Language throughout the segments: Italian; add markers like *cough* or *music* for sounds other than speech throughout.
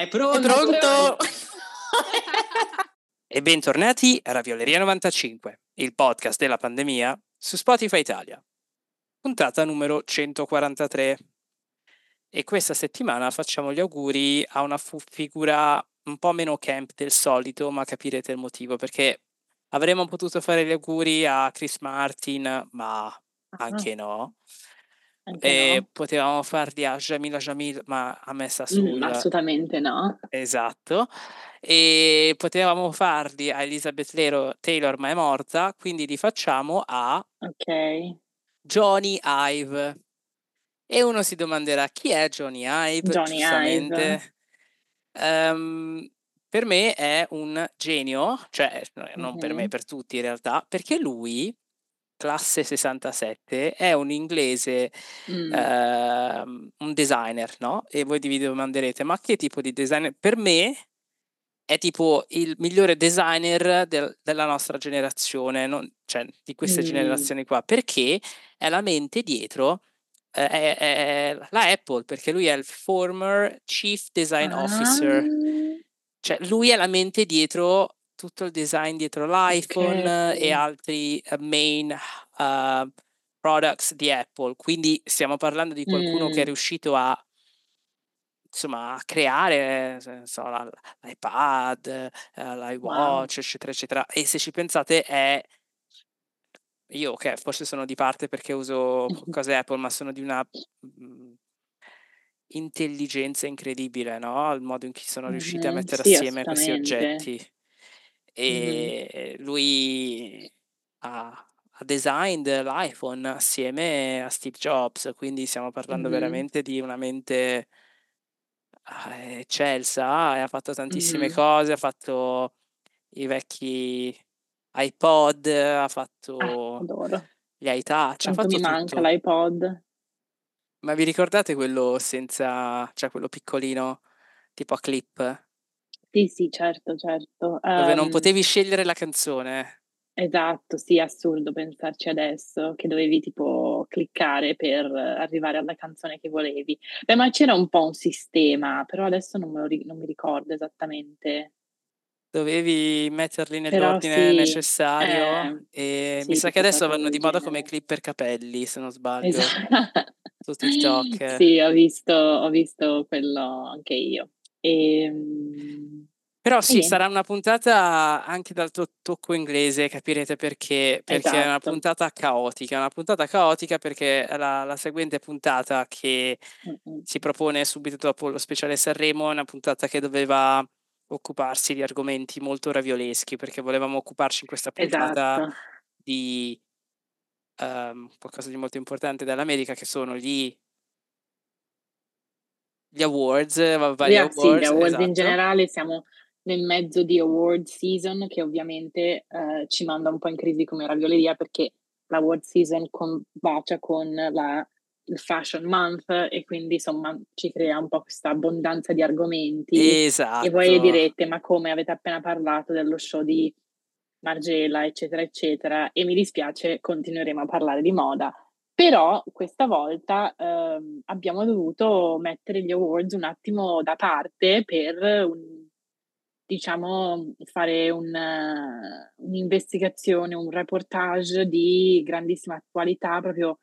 È pronto! È pronto! *laughs* e bentornati a Ravioleria 95, il podcast della pandemia su Spotify Italia. Puntata numero 143. E questa settimana facciamo gli auguri a una fu- figura un po' meno camp del solito, ma capirete il motivo, perché avremmo potuto fare gli auguri a Chris Martin, ma anche no. Anche E no. potevamo farli a Jamila Jamil, ma a me sta Mm, sul... assolutamente no. Esatto. E potevamo farli a Elizabeth Lero, Taylor, ma è morta, quindi li facciamo a Ok. Johnny Ive. E uno si domanderà chi è Johnny Ive? Johnny Giustamente. Ehm, per me è un genio, cioè no- non per me, Mhm. per tutti in realtà, perché lui, classe 67, è un inglese Mm. ehm, un designer, no? E voi vi domanderete, ma che tipo di designer? Per me è tipo il migliore designer del- della nostra generazione, non- cioè di queste Mm. generazioni qua, perché è la mente dietro eh, è, è la Apple, perché lui è il former Chief Design Officer, Ah, cioè lui è la mente dietro tutto il design dietro l'iPhone e Ok. altri eh, main eh, products di Apple. Quindi stiamo parlando di qualcuno che è Mm. riuscito a insomma a creare so, l'iPad, eh, Wow. l'iWatch, eccetera, eccetera. E se ci pensate è io che forse sono di parte perché uso *laughs* cose Apple, ma sono di una mm, intelligenza incredibile, no? Il modo in cui sono riusciti a Mhm, mettere Sì, assieme questi oggetti. E lui ha, ha designed l'iPhone assieme a Steve Jobs, quindi stiamo parlando Mhm. veramente di una mente ah, eccelsa e ha fatto tantissime Mhm. cose, ha fatto i vecchi iPod, ha Ah, fatto adoro. gli iTouch, ha mi fatto manca tutto. l'iPod. Ma vi ricordate quello senza, cioè quello piccolino, tipo a clip, Sì, sì, certo, certo. dove non Ehm, potevi scegliere la canzone? esatto, sì, è assurdo pensarci adesso che dovevi tipo cliccare per arrivare alla canzone che volevi. Beh, ma c'era un po' un sistema, però adesso non ri- non mi ricordo esattamente. Dovevi metterli nell'ordine sì, necessario eh, e mi sì, sa che adesso vanno di moda come clip per capelli, se non sbaglio, Esatto. su TikTok. *laughs* Sì, ho visto, ho visto quello anche io. Ehm, Però E, sì, sarà una puntata anche dal to- tocco inglese, capirete perché, perché è una esatto. puntata caotica, una puntata caotica perché la, la seguente puntata che Mm-mm. si propone subito dopo lo speciale Sanremo è una puntata che doveva occuparsi di argomenti molto ravioleschi, perché volevamo occuparci in questa puntata Esatto. di ehm, qualcosa di molto importante dall'America, che sono gli, gli awards, va- vari Yeah, sì, gli awards, awards in esatto. generale siamo nel mezzo di award season che ovviamente eh, ci manda un po' in crisi come ravioleria perché l'award season combacia con la, il fashion month e quindi insomma ci crea un po' questa abbondanza di argomenti e voi Esatto. direte ma come avete appena parlato dello show di Margela eccetera eccetera e mi dispiace continueremo a parlare di moda però questa volta ehm, abbiamo dovuto mettere gli awards un attimo da parte per un- diciamo fare un, eh, un'investigazione, un reportage di grandissima attualità proprio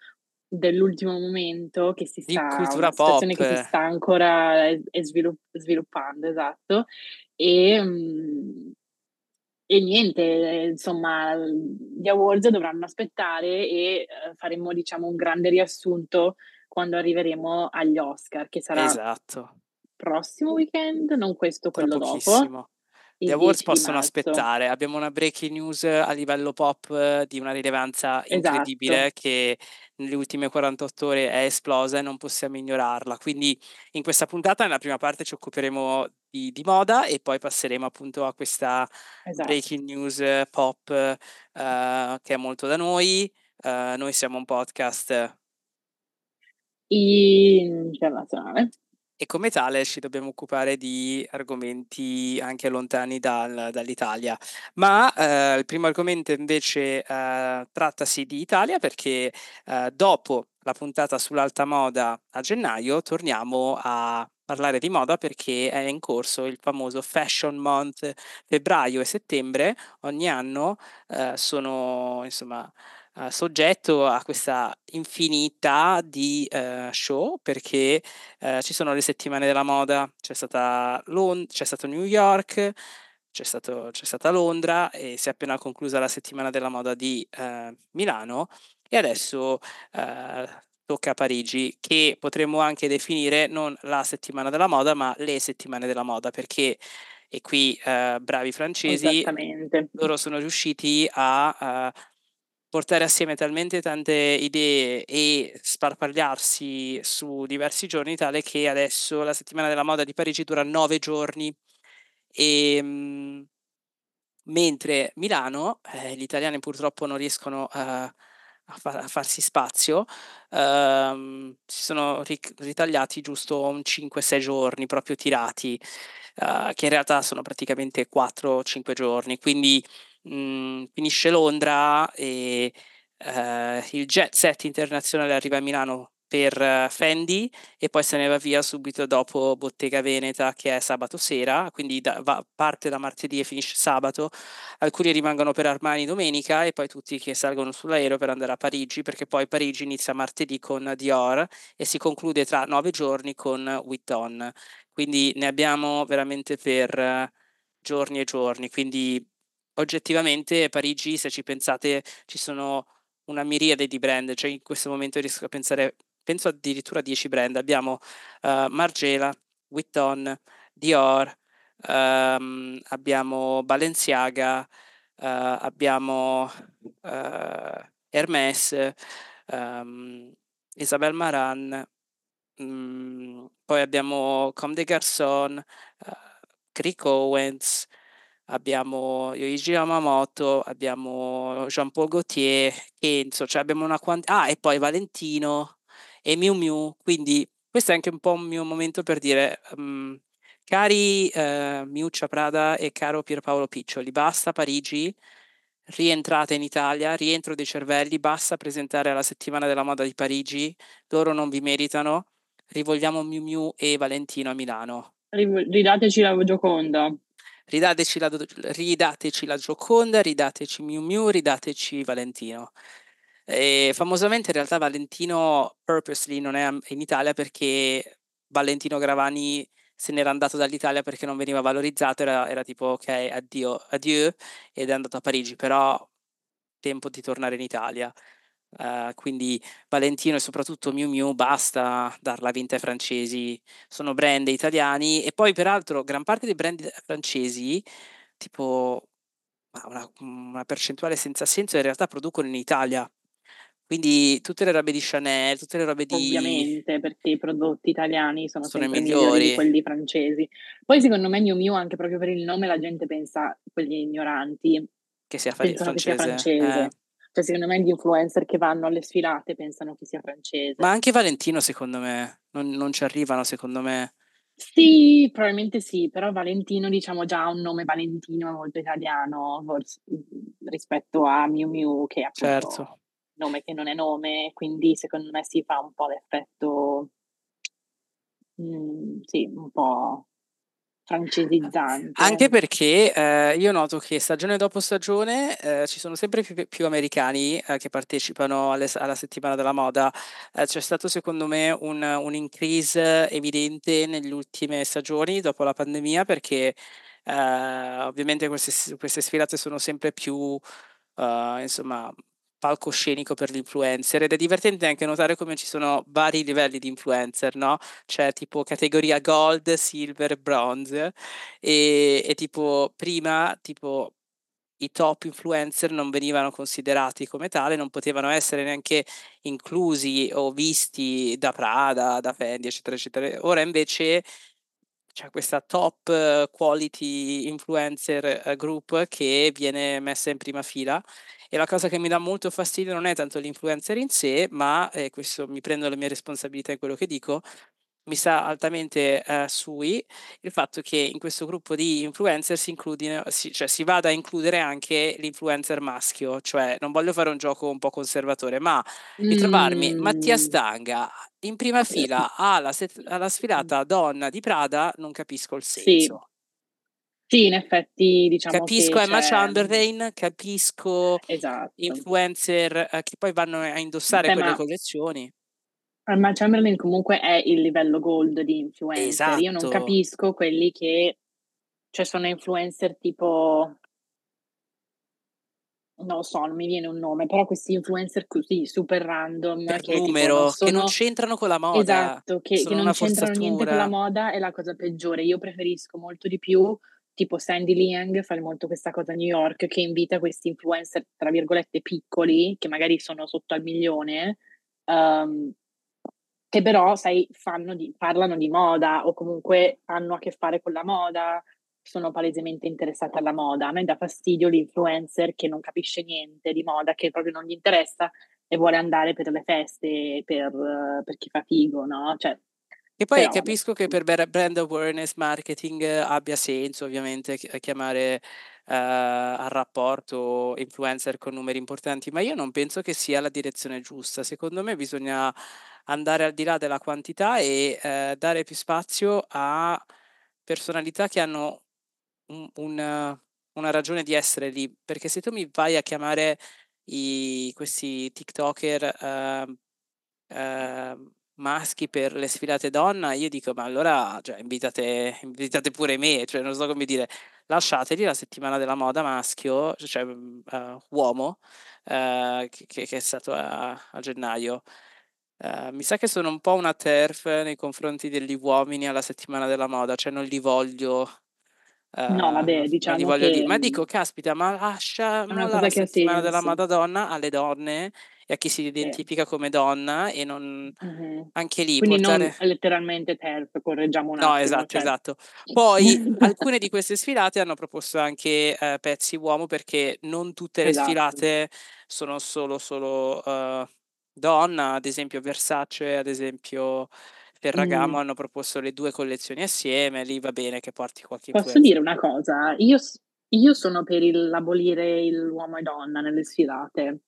dell'ultimo momento che si sta, una situazione pop. che si sta ancora svilupp- sviluppando, esatto. E, mm, e niente, insomma, gli awards dovranno aspettare e eh, faremo, diciamo, un grande riassunto quando arriveremo agli Oscar, che sarà Esatto. prossimo weekend, non questo, quello dopo, il awards 10 di possono marzo. aspettare. Abbiamo una breaking news a livello pop eh, di una rilevanza incredibile Esatto, che nelle ultime 48 ore è esplosa e non possiamo ignorarla. Quindi in questa puntata, nella prima parte, ci occuperemo di, di moda e poi passeremo appunto a questa esatto. breaking news eh, pop eh, che è molto da noi. Eh, noi siamo un podcast Internazionale. E come tale ci dobbiamo occupare di argomenti anche lontani dal- dall'Italia. Ma eh, il primo argomento invece eh, trattasi di Italia perché eh, dopo la puntata sull'alta moda a gennaio torniamo a parlare di moda perché è in corso il famoso Fashion Month, febbraio e settembre ogni anno eh, sono insomma eh, soggetto a questa infinità di eh, show perché eh, ci sono le settimane della moda, c'è stata Lond- c'è stato New York, c'è, stato, c'è stata Londra e si è appena conclusa la settimana della moda di eh, Milano e adesso eh, tocca a Parigi, che potremmo anche definire non la settimana della moda, ma le settimane della moda, perché e qui eh, bravi francesi, loro sono riusciti a uh, portare assieme talmente tante idee e sparpagliarsi su diversi giorni, tale che adesso la settimana della moda di Parigi dura nove giorni. E, mh, mentre Milano, eh, gli italiani purtroppo non riescono a a, far, a farsi spazio, ehm, si sono ritagliati giusto un 5-6 giorni proprio tirati, eh, che in realtà sono praticamente 4-5 giorni, quindi mh, mm, finisce Londra e eh, il jet set internazionale arriva a Milano per eh, Fendi e poi se ne va via subito dopo Bottega Veneta che è sabato sera, quindi da, va, parte da martedì e finisce sabato. Alcuni rimangono per Armani domenica e poi tutti che salgono sull'aereo per andare a Parigi perché poi Parigi inizia martedì con Dior e si conclude tra nove giorni con Vuitton. Quindi ne abbiamo veramente per eh, giorni e giorni. Quindi oggettivamente Parigi, se ci pensate, ci sono una miriade di brand, cioè in questo momento riesco a pensare penso addirittura 10 brand. Abbiamo uh, Margiela, Vuitton, Dior, um, abbiamo Balenciaga, uh, abbiamo uh, Hermès, um, Isabel Maran, um, poi abbiamo Comme des Garçons, uh, Crick Owens, abbiamo Yoichi Yamamoto, abbiamo Jean-Paul Gaultier, Kenzo, cioè abbiamo una quantità... Ah, e poi Valentino, e Miu Miu. Quindi questo è anche un po' un mio momento per dire, um, cari uh, Miuccia Prada e caro Pierpaolo Piccioli, basta Parigi, rientrate in Italia, rientro dei cervelli, basta presentare alla settimana della moda di Parigi, loro non vi meritano, rivolgiamo Miu Miu e Valentino a Milano. Ridateci la Gioconda. Ridateci la, ridateci la Gioconda, ridateci Miu Miu, ridateci Valentino. E famosamente in realtà Valentino purposely non è in Italia perché Valentino Gravani se n'era andato dall'Italia perché non veniva valorizzato, era, era tipo ok, addio, addio, ed è andato a Parigi, però tempo di tornare in Italia. Uh, quindi Valentino e soprattutto Miu Miu basta darla vinta ai francesi, sono brand italiani e poi peraltro gran parte dei brand francesi, tipo una, una percentuale senza senso, in realtà producono in Italia quindi tutte le robe di Chanel, tutte le robe di... Ovviamente, perché i prodotti italiani sono, sono sempre migliori. migliori di quelli francesi. Poi secondo me Miu Miu, anche proprio per il nome, la gente pensa, quelli ignoranti, che sia, francese. Che sia francese. Eh. Cioè secondo me gli influencer che vanno alle sfilate pensano che sia francese. Ma anche Valentino secondo me, non, non ci arrivano secondo me. Sì, probabilmente sì, però Valentino diciamo già un nome Valentino molto italiano forse, rispetto a Miu Miu che è appunto... Certo nome che non è nome, quindi secondo me si fa un po' l'effetto, mm, sì, un po' francesizzante. Anche perché eh, io noto che stagione dopo stagione eh, ci sono sempre più, più americani eh, che partecipano alle, alla settimana della moda. Eh, c'è stato secondo me un, un increase evidente nelle ultime stagioni dopo la pandemia perché eh, ovviamente queste, queste sfilate sono sempre più... Uh, insomma, palcoscenico per l'influencer ed è divertente anche notare come ci sono vari livelli di influencer, no? C'è tipo categoria gold, silver, bronze e, e tipo prima tipo i top influencer non venivano considerati come tale, non potevano essere neanche inclusi o visti da Prada, da Fendi, eccetera, eccetera. Ora invece c'è questa top quality influencer group che viene messa in prima fila e la cosa che mi dà molto fastidio non è tanto l'influencer in sé, ma, e questo mi prendo le mie responsabilità in quello che dico, mi sta altamente uh, sui il fatto che in questo gruppo di influencer si, includino, si, cioè, si vada a includere anche l'influencer maschio, cioè non voglio fare un gioco un po' conservatore, ma ritrovarmi mm. Mattia Stanga in prima fila alla, set- alla sfilata donna di Prada, non capisco il senso. Sì. Sì, in effetti diciamo Capisco Emma c'è... Chamberlain, capisco esatto. influencer eh, che poi vanno a indossare Beh, quelle collezioni. Emma Chamberlain comunque è il livello gold di influencer. Io non Esatto. capisco quelli che, cioè sono influencer tipo, non lo so, non mi viene un nome, però questi influencer così super random Per che tipo non numero, che non sono c'entrano con la moda, esatto, che, che sono non c'entrano niente con la moda è la cosa peggiore. Io preferisco molto di più, tipo Sandy Liang, fare molto questa cosa a New York, che invita questi influencer, tra virgolette, piccoli, che magari sono sotto al milione, ehm, che però, sai, fanno di, parlano di moda o comunque hanno a che fare con la moda, sono palesemente interessati alla moda. A me dà fastidio l'influencer che non capisce niente di moda, che proprio non gli interessa e vuole andare per le feste, per, per chi fa figo, no? Cioè, E poi però, capisco che per bra- brand awareness marketing eh, abbia senso ovviamente chi- chiamare eh, al rapporto influencer con numeri importanti, ma io non penso che sia la direzione giusta. Secondo me bisogna andare al di là della quantità e eh, dare più spazio a personalità che hanno un- un- una ragione di essere lì. Perché se tu mi vai a chiamare i- questi TikToker ehm, ehm, maschi per le sfilate donna, io dico, ma allora cioè, invitate, invitate pure me, cioè non so come dire, lasciateli la settimana della moda maschio, cioè eh, uomo, eh, che, che- che è stato a, a gennaio. Eh, mi sa che sono un po' una TERF nei confronti degli uomini alla settimana della moda, cioè non li voglio, eh, no, vabbè, non li diciamo voglio che Ma mm, dico, caspita, ma lascia, una cosa la settimana della moda donna alle donne e a chi si identifica come donna e non Mhm. anche lì Quindi non portare... letteralmente TERF, correggiamo un No, attimo, esatto, cioè... esatto. Poi *laughs* alcune di queste sfilate hanno proposto anche eh, pezzi uomo perché non tutte le Esatto. sfilate sono solo, solo eh, donna, ad esempio Versace, ad esempio Ferragamo Mm. hanno proposto le due collezioni assieme, lì va bene che porti qualche Posso influencer. dire una cosa? Io, s- io sono per il- l'abolire il- l'uomo e donna nelle sfilate.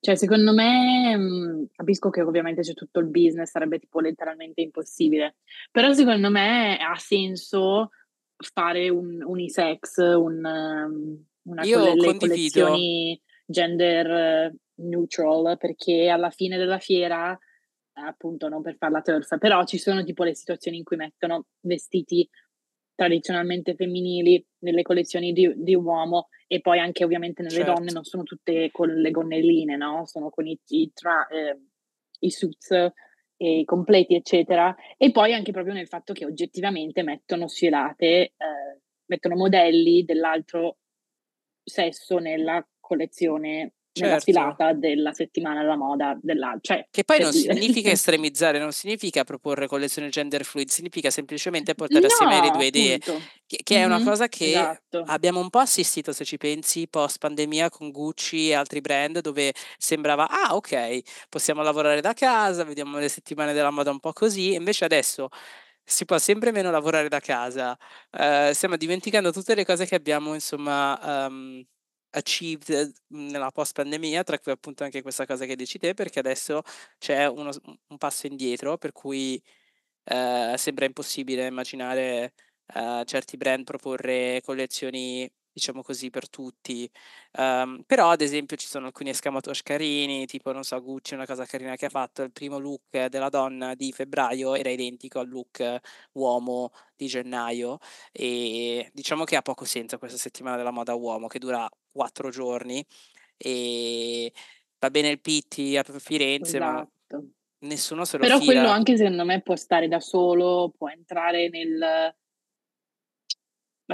Cioè, secondo me, mh, capisco che ovviamente c'è tutto il business, sarebbe tipo letteralmente impossibile, però secondo me ha senso fare un unisex, un, um, una Io colle- le condivido, collezioni gender eh, neutral, perché alla fine della fiera, appunto, non per farla turf, però ci sono tipo le situazioni in cui mettono vestiti tradizionalmente femminili nelle collezioni di, di uomo e poi anche ovviamente nelle donne certo. non sono tutte con le gonnelline, no? Sono con i, i, tra, eh, i suits eh, i completi, eccetera. E poi anche proprio nel fatto che oggettivamente mettono sfilate, eh, mettono modelli dell'altro sesso nella collezione, nella Certo. sfilata della settimana della moda dell'altro. Cioè, Che poi non dire. significa *laughs* estremizzare, non significa proporre collezioni gender fluid, significa semplicemente portare assieme le No, due idee, che, che è una Mhm, cosa che esatto. abbiamo un po' assistito, se ci pensi, post pandemia con Gucci e altri brand, dove sembrava, ah ok, possiamo lavorare da casa, vediamo le settimane della moda un po' così, invece adesso si può sempre meno lavorare da casa, eh, stiamo dimenticando tutte le cose che abbiamo, insomma, ehm, achieved mhmm, nella post pandemia, tra cui appunto anche questa cosa che dici te, perché adesso c'è uno un passo indietro, per cui eh, sembra impossibile immaginare eh, certi brand proporre collezioni, diciamo così, per tutti. Ehm, però, ad esempio, ci sono alcuni escamotage carini, tipo, non so, Gucci, una cosa carina che ha fatto, il primo look della donna di febbraio era identico al look uomo di gennaio e diciamo che ha poco senso questa settimana della moda uomo che dura quattro giorni e va bene il Pitti a Firenze, ma Esatto. nessuno se lo Però quello fila. anche secondo me può stare da solo, può entrare nel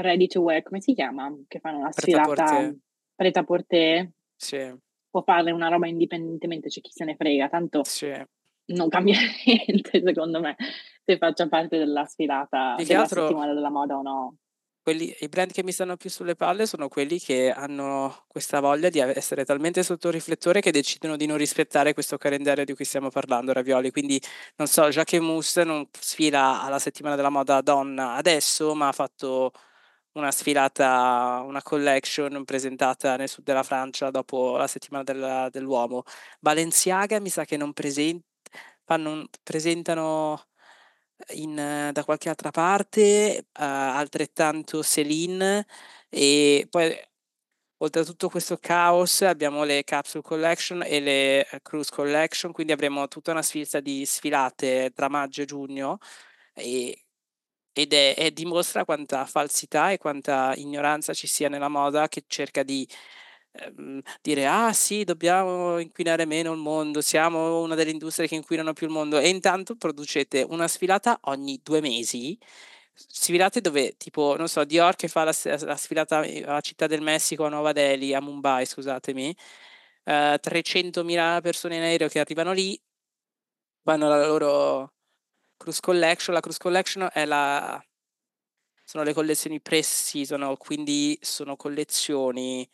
ready to wear, come si chiama? Che fanno la sfilata preta a porter, Sì, può farle una roba indipendentemente, c'è chi se ne frega, tanto sì. non cambia *laughs* niente secondo me se faccia parte della sfilata, Più della altro settimana della moda o no. quelli, i brand che mi stanno più sulle palle sono quelli che hanno questa voglia di essere talmente sotto riflettore che decidono di non rispettare questo calendario di cui stiamo parlando, Ravioli. Quindi, non so, Jacquemus non sfila alla settimana della moda donna adesso, ma ha fatto una sfilata, una collection presentata nel sud della Francia dopo la settimana della, dell'uomo. Balenciaga mi sa che non presenta, fanno, presentano in, da qualche altra parte, uh, altrettanto Celine e poi oltre a tutto questo caos abbiamo le capsule collection e le eh, cruise collection, quindi avremo tutta una sfilza di sfilate tra maggio e giugno e, ed è, è, dimostra quanta falsità e quanta ignoranza ci sia nella moda che cerca di ehm, dire ah sì, dobbiamo inquinare meno il mondo, siamo una delle industrie che inquinano più il mondo. E intanto producete una sfilata ogni due mesi, sfilate dove tipo, non so, Dior che fa la, la sfilata a Città del Messico, a Nuova Delhi, a Mumbai, scusatemi, eh, 300.000 persone in aereo che arrivano lì, vanno alla loro cruise collection, la cruise collection è la... sono le collezioni pre-seasonal, quindi sono collezioni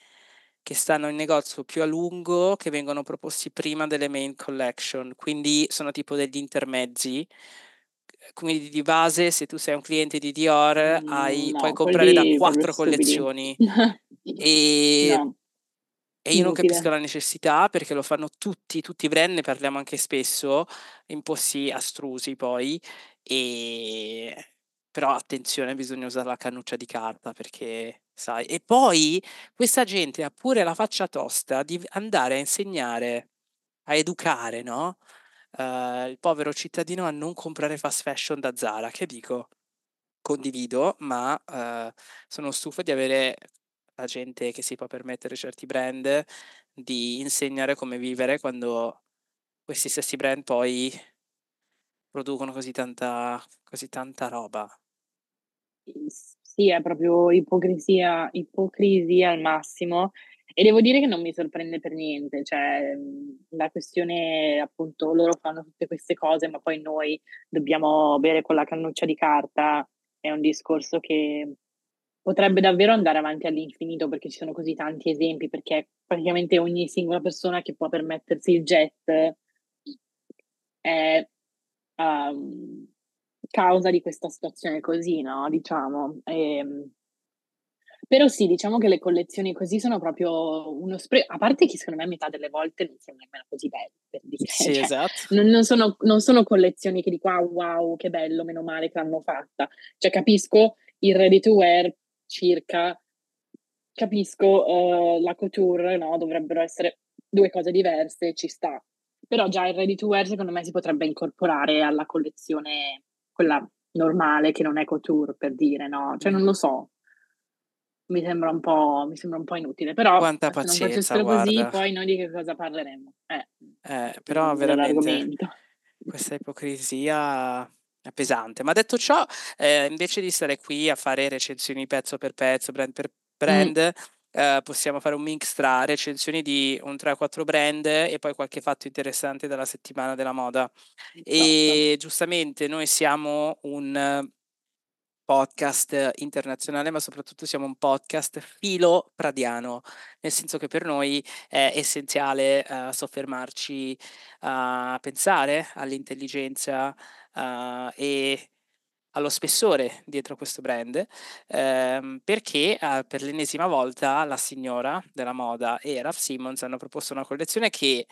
che stanno in negozio più a lungo, che vengono proposti prima delle main collection, quindi sono tipo degli intermezzi. Quindi di base, se tu sei un cliente di Dior, hai, Mm, puoi no, comprare da quattro collezioni. *laughs* E, No, e io non capisco la necessità perché lo fanno tutti, tutti i brand, ne parliamo anche spesso, in posti astrusi poi. E... Però attenzione, bisogna usare la cannuccia di carta perché, sai. E poi questa gente ha pure la faccia tosta di andare a insegnare, a educare, no? Eh, il povero cittadino a non comprare fast fashion da Zara. Che dico? Condivido, ma eh, sono stufo di avere la gente che si può permettere certi brand di insegnare come vivere quando questi stessi brand poi producono così tanta, così tanta roba. Sì, è proprio ipocrisia, ipocrisia al massimo. E devo dire che non mi sorprende per niente, cioè mhmm, la questione appunto loro fanno tutte queste cose, ma poi noi dobbiamo bere con la cannuccia di carta, è un discorso che potrebbe davvero andare avanti all'infinito perché ci sono così tanti esempi, perché praticamente ogni singola persona che può permettersi il jet è um, causa di questa situazione così, no? Diciamo. Ehm, però sì, diciamo che le collezioni così sono proprio uno spreco, a parte che secondo me a metà delle volte non sono nemmeno così belle, per dire. Sì, cioè, esatto. non, non, sono, non, sono, collezioni che dico ah, wow, che bello, meno male che l'hanno fatta. Cioè capisco il ready to wear circa, capisco uh, la couture, no? Dovrebbero essere due cose diverse, ci sta. Però già il ready to wear secondo me si potrebbe incorporare alla collezione, quella normale, che non è couture, per dire, no? Cioè non lo so mi sembra un po', mi sembra un po' inutile. Però Quanta se pazienza, non facessero guarda. così, poi noi di che cosa parleremo? Eh, eh però veramente questa ipocrisia pesante. Ma detto ciò, eh, invece di stare qui a fare recensioni pezzo per pezzo, brand per brand, mm. eh, possiamo fare un mix tra recensioni di un 3-4 brand e poi qualche fatto interessante della settimana della moda. Esatto. E giustamente noi siamo un podcast internazionale, ma soprattutto siamo un podcast filo pradiano, nel senso che per noi è essenziale uh, soffermarci a pensare all'intelligenza uh, e allo spessore dietro questo brand, ehm, perché eh, per l'ennesima volta la signora della moda e Ralph Simmons hanno proposto una collezione che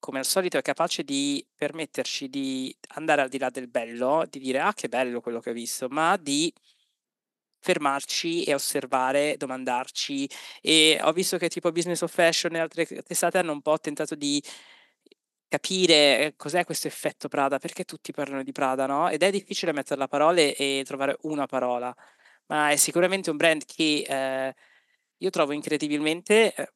come al solito è capace di permetterci di andare al di là del bello, di dire ah che bello quello che ho visto, ma di fermarci e osservare, domandarci. E ho visto che tipo Business of Fashion e altre testate hanno un po' tentato di capire cos'è questo effetto Prada, perché tutti parlano di Prada, no? Ed è difficile mettere la parola e trovare una parola, ma è sicuramente un brand che eh, io trovo incredibilmente eh,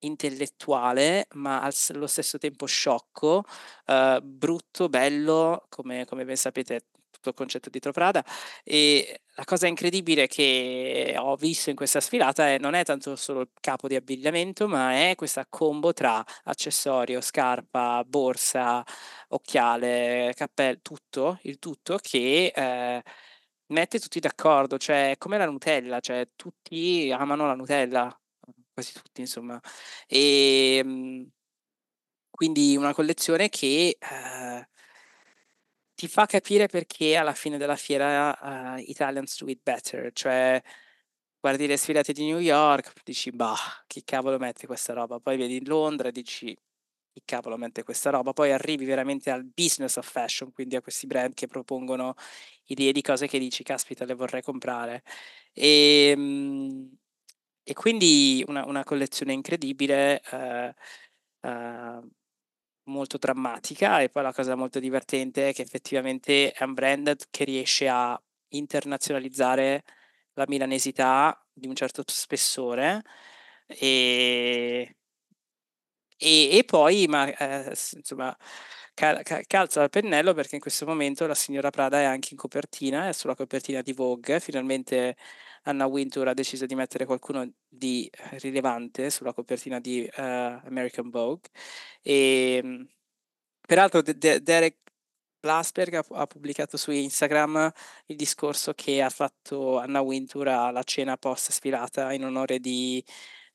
intellettuale, ma allo stesso tempo sciocco, uh, brutto, bello, come, come ben sapete tutto concetto dietro Prada e la cosa incredibile che ho visto in questa sfilata è non è tanto solo il capo di abbigliamento ma è questa combo tra accessorio, scarpa, borsa, occhiale, cappello, tutto, il tutto che eh, mette tutti d'accordo, cioè come la Nutella, cioè tutti amano la Nutella, quasi tutti insomma. Ehm, quindi una collezione che eh, ti fa capire perché alla fine della fiera uh, Italians do it better, cioè guardi le sfilate di New York, dici bah, chi cavolo mette questa roba, poi vedi Londra e dici chi cavolo mette questa roba, poi arrivi veramente al business of fashion, quindi a questi brand che propongono idee di cose che dici caspita le vorrei comprare e, ehm, e quindi una, una collezione incredibile. Uh, uh, molto drammatica e poi la cosa molto divertente è che effettivamente è un brand che riesce a internazionalizzare la milanesità di un certo spessore e, e, e poi ma, eh, insomma cal- cal- calza il pennello perché in questo momento la signora Prada è anche in copertina, è sulla copertina di Vogue, finalmente Anna Wintour ha deciso di mettere qualcuno di rilevante sulla copertina di uh, American Vogue. E ehm, peraltro De- De- Derek Blasberg ha, ha, pubblicato su Instagram il discorso che ha fatto Anna Wintour alla cena post sfilata in onore di,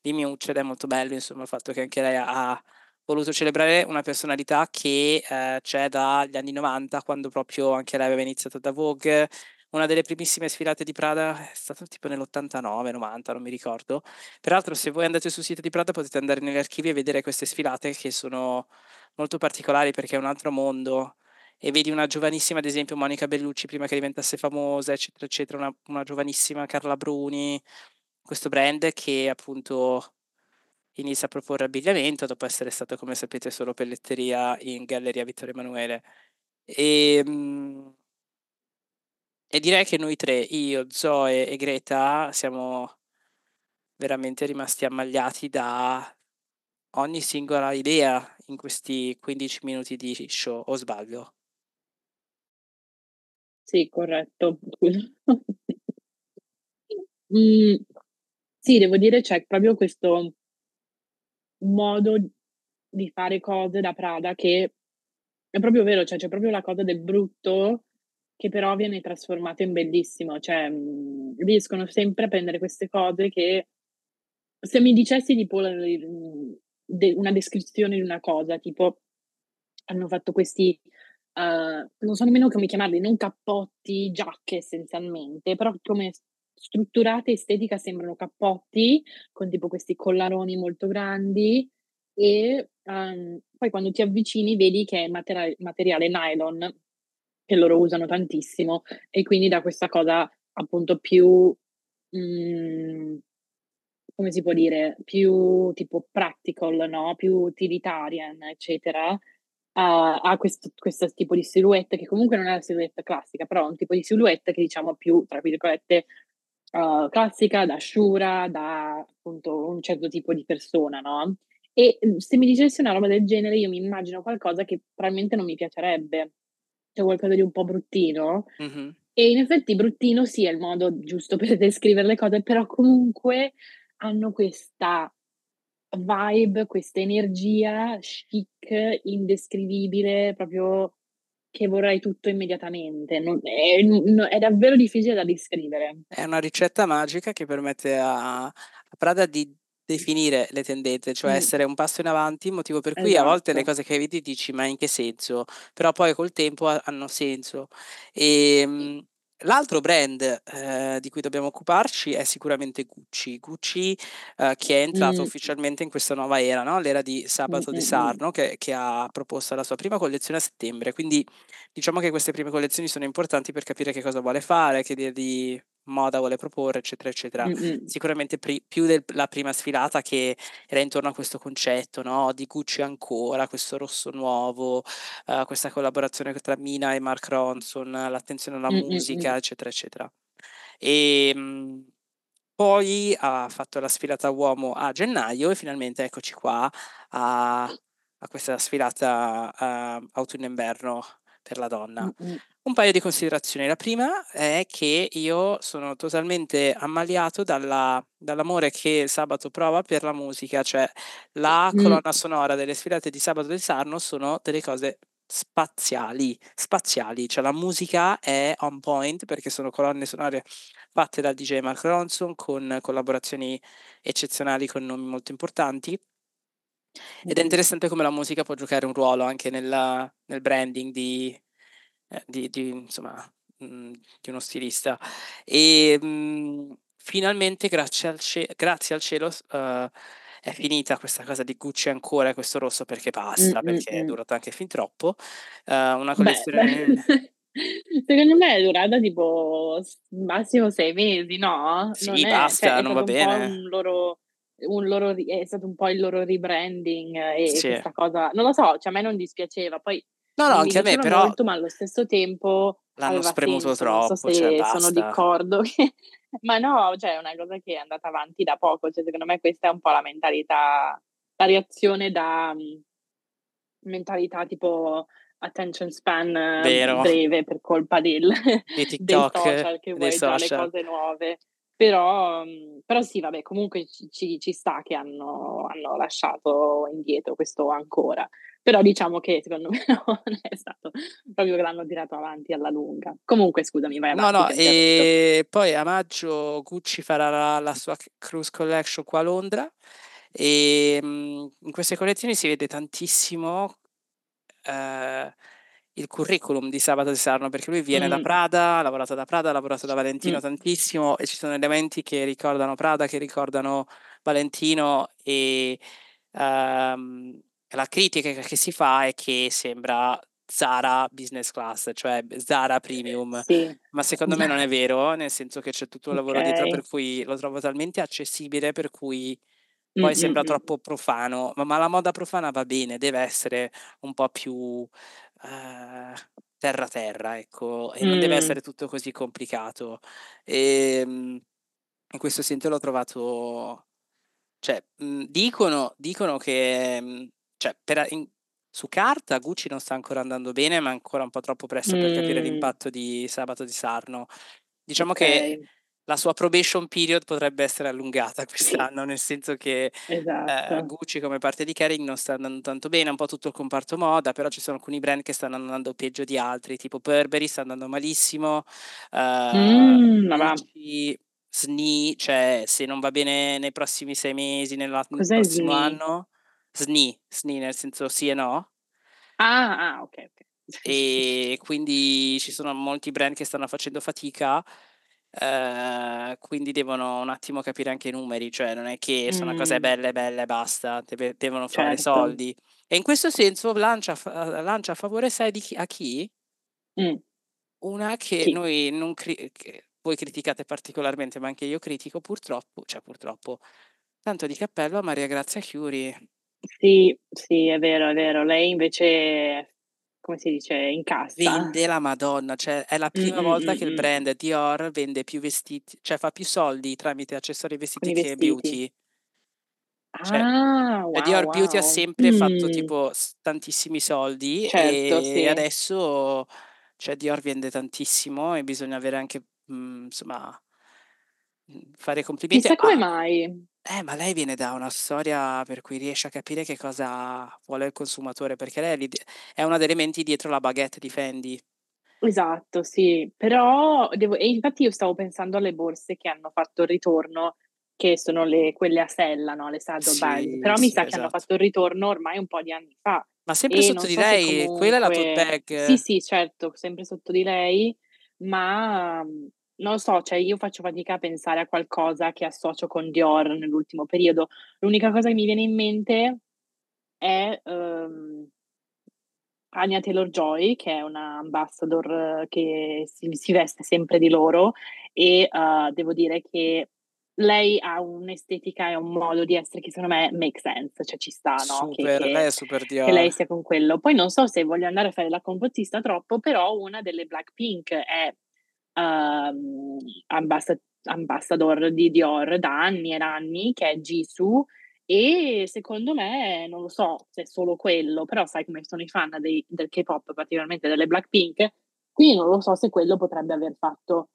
di Miuccia ed è molto bello insomma il fatto che anche lei ha voluto celebrare una personalità che eh, c'è dagli anni 90 quando proprio anche lei aveva iniziato da Vogue una delle primissime sfilate di Prada è stata tipo nell'89, 90, non mi ricordo. Peraltro, se voi andate sul sito di Prada potete andare negli archivi e vedere queste sfilate che sono molto particolari perché è un altro mondo. E vedi una giovanissima, ad esempio, Monica Bellucci prima che diventasse famosa, eccetera, eccetera, una, una giovanissima Carla Bruni, questo brand che appunto inizia a proporre abbigliamento dopo essere stato, come sapete, solo pelletteria in Galleria Vittorio Emanuele. E, ehm, e direi che noi tre, io, Zoe e Greta, siamo veramente rimasti ammagliati da ogni singola idea in questi 15 minuti di show, o sbaglio? Sì, corretto. *laughs* mm, sì, devo dire c'è proprio questo modo di fare cose da Prada che è proprio vero, cioè c'è proprio la cosa del brutto che però viene trasformato in bellissimo, cioè, mhmm, riescono sempre a prendere queste cose che se mi dicessi tipo mhmm, de una descrizione di una cosa, tipo hanno fatto questi, uhm, non so nemmeno come chiamarli, non cappotti, giacche essenzialmente, però come strutturata estetica sembrano cappotti, con tipo questi collaroni molto grandi e, uhm, poi quando ti avvicini vedi che è matera materiale nylon che loro usano tantissimo e quindi da questa cosa appunto più, mhmm, come si può dire, più tipo practical, no, più utilitarian, eccetera, ha questo questo tipo di silhouette che comunque non è la silhouette classica, però è un tipo di silhouette che diciamo più, tra virgolette, uhm, classica, da sciura, da appunto un certo tipo di persona, no, e, se mi dicessi una roba del genere io mi immagino qualcosa che probabilmente non mi piacerebbe c'è qualcosa di un po' bruttino. Mh-mh. E in effetti bruttino sì, è il modo giusto per *laughs* descrivere le cose, però comunque hanno questa vibe, questa energia chic, indescrivibile, proprio che vorrei tutto immediatamente. Non è n è davvero difficile da descrivere. È una ricetta magica che permette a a Prada di definire le tendenze, cioè Mh. essere un passo in avanti, motivo per cui a volte le Esatto. cose che vedi dici: "Ma in che senso?" Però poi col tempo ha hanno senso. Ehm, l'altro brand, ehm, di cui dobbiamo occuparci è sicuramente Gucci. Gucci, ehm, che è entrato Mh. ufficialmente in questa nuova era, no, l'era di Sabato mh, mh. Sarno che che ha proposto la sua prima collezione a settembre. Quindi diciamo che queste prime collezioni sono importanti per capire che cosa vuole fare, che idea di moda vuole proporre, eccetera, eccetera. Mh-mh. Sicuramente pri più della prima sfilata che era intorno a questo concetto, no, di Gucci ancora, questo rosso nuovo, uhm, questa collaborazione tra Mina e Mark Ronson, l'attenzione alla Mh, mh, mh. musica, eccetera, eccetera. Ehm, poi ha fatto la sfilata uomo a gennaio e finalmente eccoci qua a a questa sfilata, uhm, autunno-inverno per la donna. Mh-mh. Un paio di considerazioni. La prima è che io sono totalmente ammaliato dalla dall'amore che Sabato prova per la musica, cioè la Mh. colonna sonora delle sfilate di Sabato De Sarno sono delle cose spaziali, spaziali, cioè la musica è on point perché sono colonne sonore fatte dal DJ Mark Ronson con collaborazioni eccezionali con nomi molto importanti. Ed è interessante come la musica può giocare un ruolo anche nella, nel branding di, eh, di, di, insomma, mh, mm, di uno stilista. E mh, mm, finalmente, grazie al, ce- grazie al cielo, uh, è finita questa cosa di Gucci ancora questo rosso perché basta, mm, perché mm, è durato anche fin troppo. Uh, una collezione... Beh, *laughs* Secondo me è durata tipo massimo sei mesi, no? Sì, non è, basta, cioè, non va bene. Un loro, loro, è stato un po' il loro rebranding e sì. questa cosa, non lo so, cioè a me non dispiaceva, poi No, no, anche a me però molto, ma allo stesso tempo l'hanno spremuto senso, troppo, non so cioè, sono d'accordo che... *laughs* ma no, cioè è una cosa che è andata avanti da poco, cioè secondo me questa è un po' la mentalità, la reazione da mm, mentalità tipo attention span Vero. breve per colpa del, *laughs* TikTok, dei social che vuoi dare cose nuove. Però, mm, però sì, vabbè, comunque ci, ci sta che hanno, hanno, lasciato indietro questo ancora. Però diciamo che secondo *laughs* me non è stato proprio che l'hanno tirato avanti alla lunga. Comunque, scusami, vai avanti. No, no, e poi a maggio Gucci farà la, la sua cruise collection qua a Londra e mm, in queste collezioni si vede tantissimo eh, il curriculum di Sabato di Sarno perché lui viene mm. da Prada, ha lavorato da Prada, ha lavorato da Valentino mm. tantissimo e ci sono elementi che ricordano Prada, che ricordano Valentino e um, la critica che si fa è che sembra Zara business class, cioè Zara premium, sì. ma secondo me non è *laughs* vero, nel senso che c'è tutto un lavoro okay. dietro per cui lo trovo talmente accessibile per cui poi mm, sembra troppo profano, ma, ma, la moda profana va bene, deve essere un po' più uh, terra terra, ecco, e mm. non deve essere tutto così complicato. E, ehm, in questo senso l'ho trovato, cioè, mh, dicono, dicono che, mh, cioè, per, in, su carta Gucci non sta ancora andando bene, ma ancora un po' troppo presto mm. per capire l'impatto di Sabato di Sarno. Diciamo okay. che la sua probation period potrebbe essere allungata *laughs* quest'anno, sì. nel senso che esatto. eh, Gucci come parte di Kering non sta andando tanto bene, un po' tutto il comparto moda, però ci sono alcuni brand che stanno andando peggio di altri, tipo Burberry sta andando malissimo, uh, mm, Gucci, Sni, cioè se non va bene nei prossimi sei mesi, nel prossimo Sni? anno, Sni, Sni nel senso sì e no. Ah, ah ok, ok. E quindi ci sono molti brand che stanno facendo fatica Ehm, quindi devono un attimo capire anche i numeri, cioè non è che sono cose belle, belle e basta, deve- devono fare Certo. soldi. E in questo senso lancia, lancia a favore, sai di chi- a chi? Mm. Una che Chi? noi non cri- che voi criticate particolarmente, ma anche io critico purtroppo, cioè purtroppo, tanto di cappello a Maria Grazia Chiuri. Sì, sì, è vero, è vero. Lei invece come si dice, incassa. Vende la Madonna, cioè è la prima mm-hmm. volta che il brand Dior vende più vestiti, cioè fa più soldi tramite accessori e vestiti che vestiti. beauty. Cioè, ah, wow, Dior wow. Beauty ha sempre mm. fatto tipo tantissimi soldi certo, e sì. adesso cioè, Dior vende tantissimo e bisogna avere anche, mh, mm, insomma, fare complimenti. Chissà come ah, mai. Eh, ma lei viene da una storia per cui riesce a capire che cosa vuole il consumatore, perché lei è una delle menti dietro la baguette di Fendi. Esatto, sì, però devo, e infatti io stavo pensando alle borse che hanno fatto il ritorno, che sono le, quelle a sella, no? le saddlebag, sì, però mi sa esatto. che hanno esatto. fatto il ritorno ormai un po' di anni fa. Ma sempre e sotto di so lei, comunque... quella è la tote bag. Sì, sì, certo, sempre sotto di lei, ma non lo so, cioè io faccio fatica a pensare a qualcosa che associo con Dior nell'ultimo periodo. L'unica cosa che mi viene in mente è um, Anya Taylor-Joy, che è una ambassador che si, si veste sempre di loro e uh, devo dire che lei ha un'estetica e un modo di essere che secondo me make sense, cioè ci sta, no? Super, che, lei è super Dior. Che lei sia con quello. Poi non so se voglio andare a fare la complottista troppo, però una delle Blackpink è uh, ambassad- ambassador di Dior da anni e anni, che è Jisoo, e secondo me, non lo so se è solo quello, però sai come sono i fan dei, del K-pop, particolarmente delle Blackpink, quindi non lo so se quello potrebbe aver fatto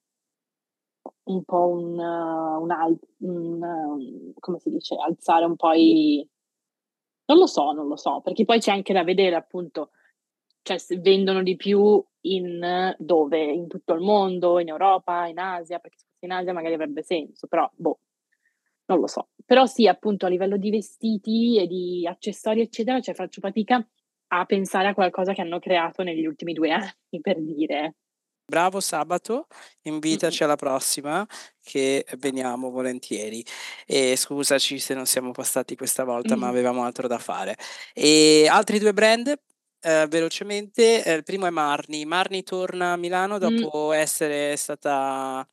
un po' un, un, al- un come si dice, alzare un po' i... Non lo so, non lo so, perché poi c'è anche da vedere appunto cioè vendono di più in dove? In tutto il mondo, in Europa, in Asia, perché se fosse in Asia magari avrebbe senso, però boh, non lo so. Però sì, appunto a livello di vestiti e di accessori, eccetera, cioè faccio fatica a pensare a qualcosa che hanno creato negli ultimi due *laughs* anni, per dire. Bravo Sabato, invitaci alla prossima che veniamo volentieri. E scusaci se non siamo passati questa volta, ma avevamo altro da fare. E altri due brand eh, velocemente, eh, il primo è Marni. Marni torna a Milano dopo essere stata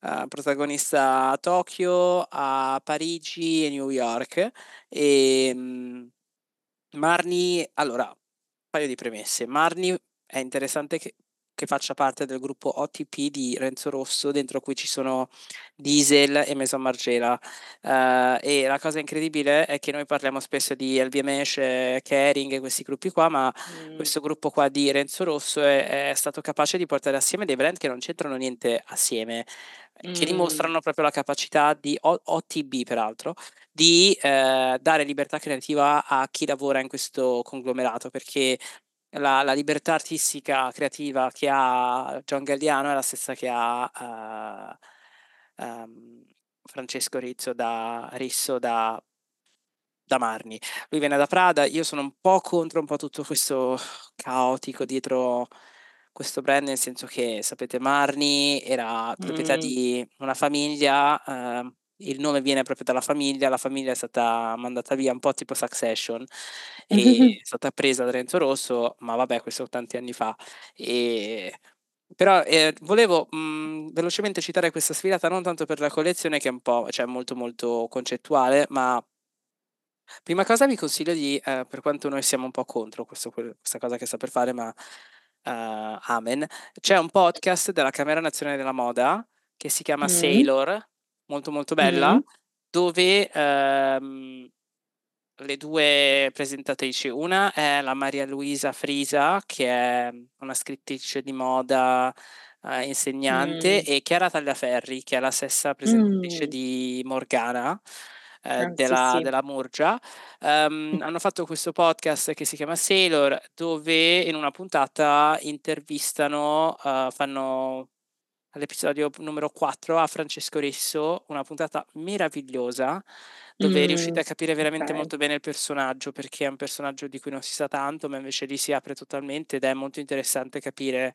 uh, protagonista a Tokyo, a Parigi e New York. E um, Marni, allora, un paio di premesse. Marni è interessante che che faccia parte del gruppo OTP di Renzo Rosso, dentro cui ci sono Diesel e Maison Margiela. Uh, e la cosa incredibile è che noi parliamo spesso di LVMH, Kering e questi gruppi qua, ma mm. questo gruppo qua di Renzo Rosso è, è, stato capace di portare assieme dei brand che non c'entrano niente assieme. Mm. Che dimostrano proprio la capacità di o- OTB, peraltro, di eh, dare libertà creativa a chi lavora in questo conglomerato perché la, la, libertà artistica creativa che ha John Galliano è la stessa che ha uh, um, Francesco Rizzo da, Risso da, da, Marni. Lui viene da Prada, io sono un po' contro un po' tutto questo caotico dietro questo brand, nel senso che sapete Marni era proprietà mm. di una famiglia. Uh, il nome viene proprio dalla famiglia, la famiglia è stata mandata via un po' tipo Succession e *laughs* è stata presa da Renzo Rosso, ma vabbè, questo tanti anni fa. E... Però eh, volevo mh, mhmm, velocemente citare questa sfilata non tanto per la collezione che è un po', cioè molto molto concettuale, ma prima cosa vi consiglio di, eh, per quanto noi siamo un po' contro questo, questa cosa che sta per fare, ma uh, amen, c'è un podcast della Camera Nazionale della Moda che si chiama mm. Sailor, molto molto bella, mm-hmm. dove ehm, le due presentatrici, una è la Maria Luisa Frisa, che è una scrittrice di moda, eh, insegnante, mm. e Chiara Tagliaferri, che è la stessa presentatrice mm. di Morgana. Eh, della, sì. della, Murgia um, *laughs* hanno fatto questo podcast che si chiama Sailor dove in una puntata intervistano uh, fanno all'episodio numero 4 a Francesco Risso, una puntata meravigliosa dove mm, riuscite a capire veramente okay. molto bene il personaggio perché è un personaggio di cui non si sa tanto ma invece lì si apre totalmente ed è molto interessante capire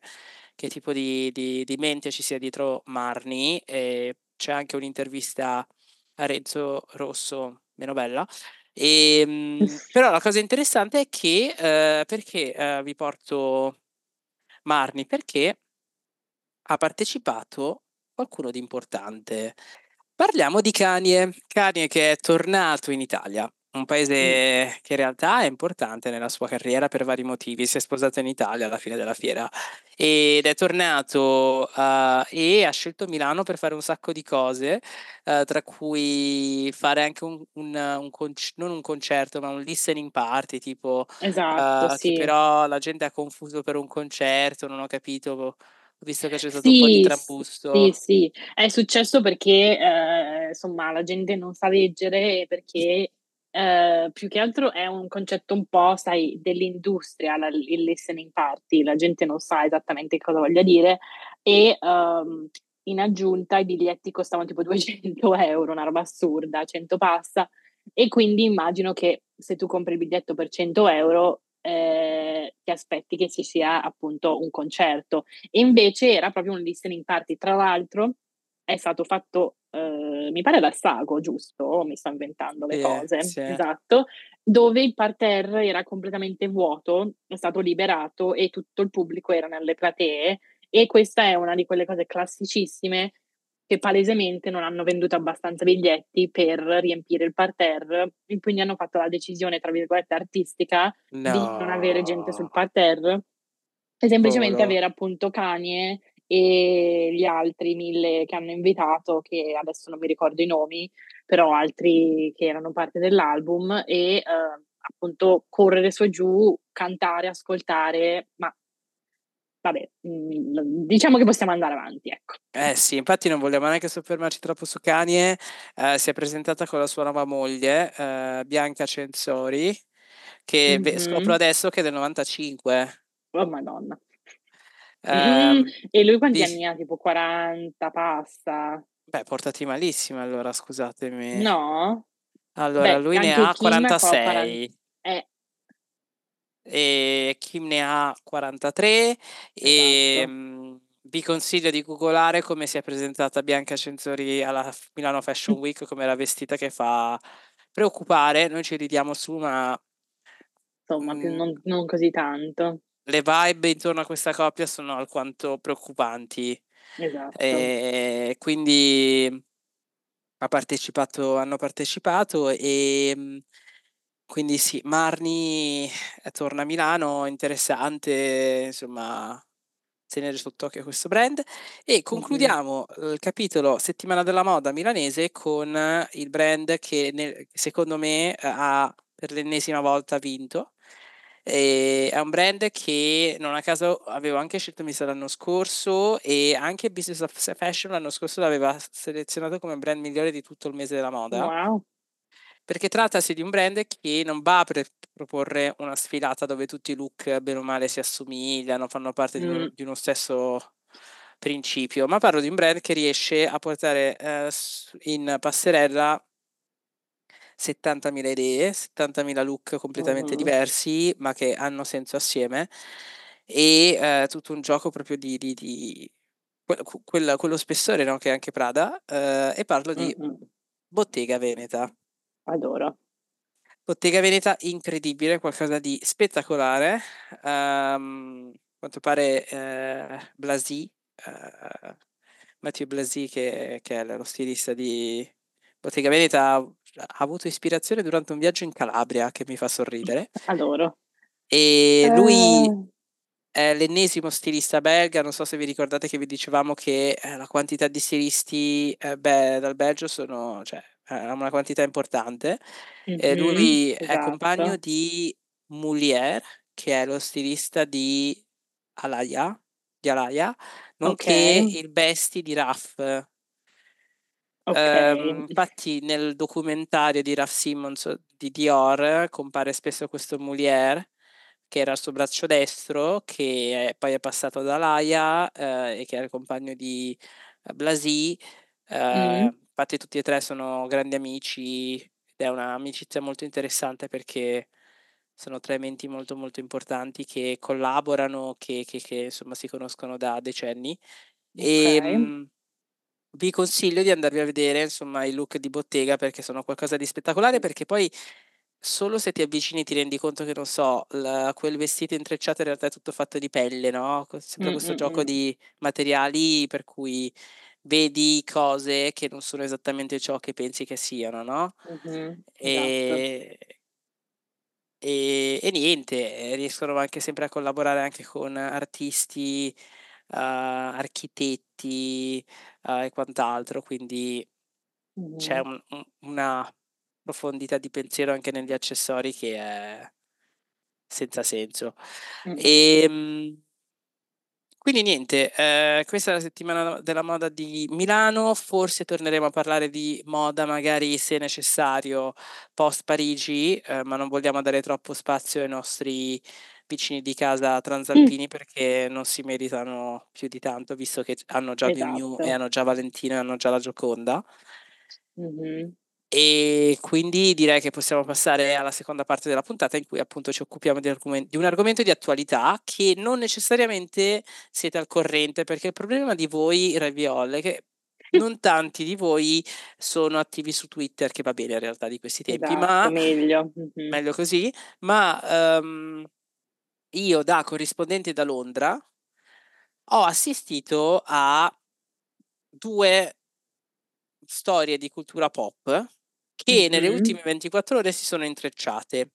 che tipo di, di, di mente ci sia dietro Marni e c'è anche un'intervista a Renzo Rosso meno bella e, ehm, *laughs* però la cosa interessante è che eh, perché eh, vi porto Marni perché ha partecipato qualcuno di importante. Parliamo di Kanye, Kanye che è tornato in Italia, un paese che in realtà è importante nella sua carriera per vari motivi. Si è sposato in Italia alla fine della fiera ed è tornato uh, e ha scelto Milano per fare un sacco di cose, uh, tra cui fare anche un, un, un conc- non un concerto, ma un listening party, tipo esatto, uh, sì. però la gente ha confuso per un concerto, non ho capito visto che c'è stato un po' di trambusto. sì, sì, è successo perché, ehm, insomma, la gente non sa leggere perché, ehm, più che altro è un concetto un po', sai, dell'industria, la il listening party, la gente non sa esattamente cosa voglia dire e, uhm, in aggiunta i biglietti costavano tipo *laughs* 200 €, una roba assurda, 100 passa, e quindi immagino che se tu compri il biglietto per 100 € eh, ti aspetti che ci sia appunto un concerto. E invece era proprio un listening party. Tra l'altro è stato fatto, eh, mi pare da Sago, giusto? Mi sto inventando le yeah, cose. Sì. Esatto. Dove il parterre era completamente vuoto, è stato liberato e tutto il pubblico era nelle platee. E questa è una di quelle cose classicissime che palesemente non hanno venduto abbastanza biglietti per riempire il parterre e quindi hanno fatto la decisione, tra virgolette, artistica no. di non avere gente sul parterre e semplicemente Povero. avere appunto Kanye e gli altri mille che hanno invitato, che adesso non mi ricordo i nomi, però altri che erano parte dell'album e eh, appunto correre su e giù, cantare, ascoltare, ma vabbè, mm, diciamo che possiamo andare avanti, ecco. Eh sì, infatti non vogliamo neanche soffermarci troppo su Kanye, eh, si è presentata con la sua nuova moglie, eh, Bianca Censori, che mm-hmm. scopro adesso che è del 95. Oh madonna. Um, e lui quanti di... anni ha? Tipo 40, passa? Beh, portati malissimo allora, scusatemi. No? Allora, Beh, lui ne ha 46. Eh. E Kim ne ha 43 esatto. e mh, vi consiglio di googolare come si è presentata Bianca Cenzori alla Milano Fashion Week, come era vestita che fa preoccupare, noi ci ridiamo su ma... Insomma, mh, non, non così tanto. Le vibe intorno a questa coppia sono alquanto preoccupanti. Esatto. E quindi ha partecipato, hanno partecipato e quindi sì, Marni eh, torna a Milano, interessante, insomma, tenere sott'occhio questo brand. E concludiamo mm-hmm. il capitolo settimana della moda milanese con il brand che nel, secondo me ha per l'ennesima volta vinto e è un brand che non a caso avevo anche scelto Misa l'anno scorso e anche Business of Fashion l'anno scorso l'aveva selezionato come brand migliore di tutto il mese della moda. Wow. Perché trattasi di un brand che non va a pre- proporre una sfilata dove tutti i look bene o male si assomigliano, fanno parte mm. di, un, di, uno stesso principio, ma parlo di un brand che riesce a portare eh, in passerella 70.000 idee, 70.000 look completamente uh-huh. diversi, ma che hanno senso assieme. E eh, tutto un gioco proprio di, di, di quel, quello spessore no? che è anche Prada. Eh, e parlo di uh-huh. Bottega Veneta. Adoro. Bottega Veneta incredibile, qualcosa di spettacolare. Um, quanto pare eh, Blasi, uh, Matteo Blasi, che, che, è lo stilista di Bottega Veneta, ha avuto ispirazione durante un viaggio in Calabria che mi fa sorridere. Adoro. E lui uh... è l'ennesimo stilista belga, non so se vi ricordate che vi dicevamo che eh, la quantità di stilisti eh, beh, dal Belgio sono, cioè, è una quantità importante. Mm-hmm, e lui esatto. è compagno di Moulier, che è lo stilista di Alaya, di Alaya nonché okay. il besti di Raff, Okay. Ehm, infatti nel documentario di Raf Simmons di Dior compare spesso questo Moulier che era il suo braccio destro, che è, poi è passato da Laia eh, e che era il compagno di eh, Blasi. Eh, mm. Infatti tutti e tre sono grandi amici ed è un'amicizia molto interessante perché sono tre menti molto molto importanti che collaborano, che, che, che insomma si conoscono da decenni. Okay. E, mh, vi consiglio di andarvi a vedere insomma i look di bottega perché sono qualcosa di spettacolare perché poi solo se ti avvicini ti rendi conto che non so la, quel vestito intrecciato in realtà è tutto fatto di pelle no? sempre questo Mm-mm-mm. gioco di materiali per cui vedi cose che non sono esattamente ciò che pensi che siano no? Mm-hmm. e, esatto. e, e niente riescono anche sempre a collaborare anche con artisti uh, architetti uh, e quant'altro, quindi mm-hmm. c'è un, un, una profondità di pensiero anche negli accessori che è senza senso. Mm-hmm. E, um, quindi niente, eh, questa è la settimana della moda di Milano, forse torneremo a parlare di moda magari se necessario post Parigi, eh, ma non vogliamo dare troppo spazio ai nostri vicini di casa transalpini mm. perché non si meritano più di tanto, visto che hanno già esatto. Miu e hanno già Valentino e hanno già la Gioconda. Mm-hmm. E quindi direi che possiamo passare alla seconda parte della puntata in cui appunto ci occupiamo di, argomenti, di un argomento di attualità che non necessariamente siete al corrente, perché il problema di voi, Raviol, è che non tanti di voi sono attivi su Twitter, che va bene in realtà di questi tempi, esatto, ma meglio. Mm-hmm. meglio così, ma um, io da corrispondente da Londra ho assistito a due storie di cultura pop che mm-hmm. nelle ultime 24 ore si sono intrecciate.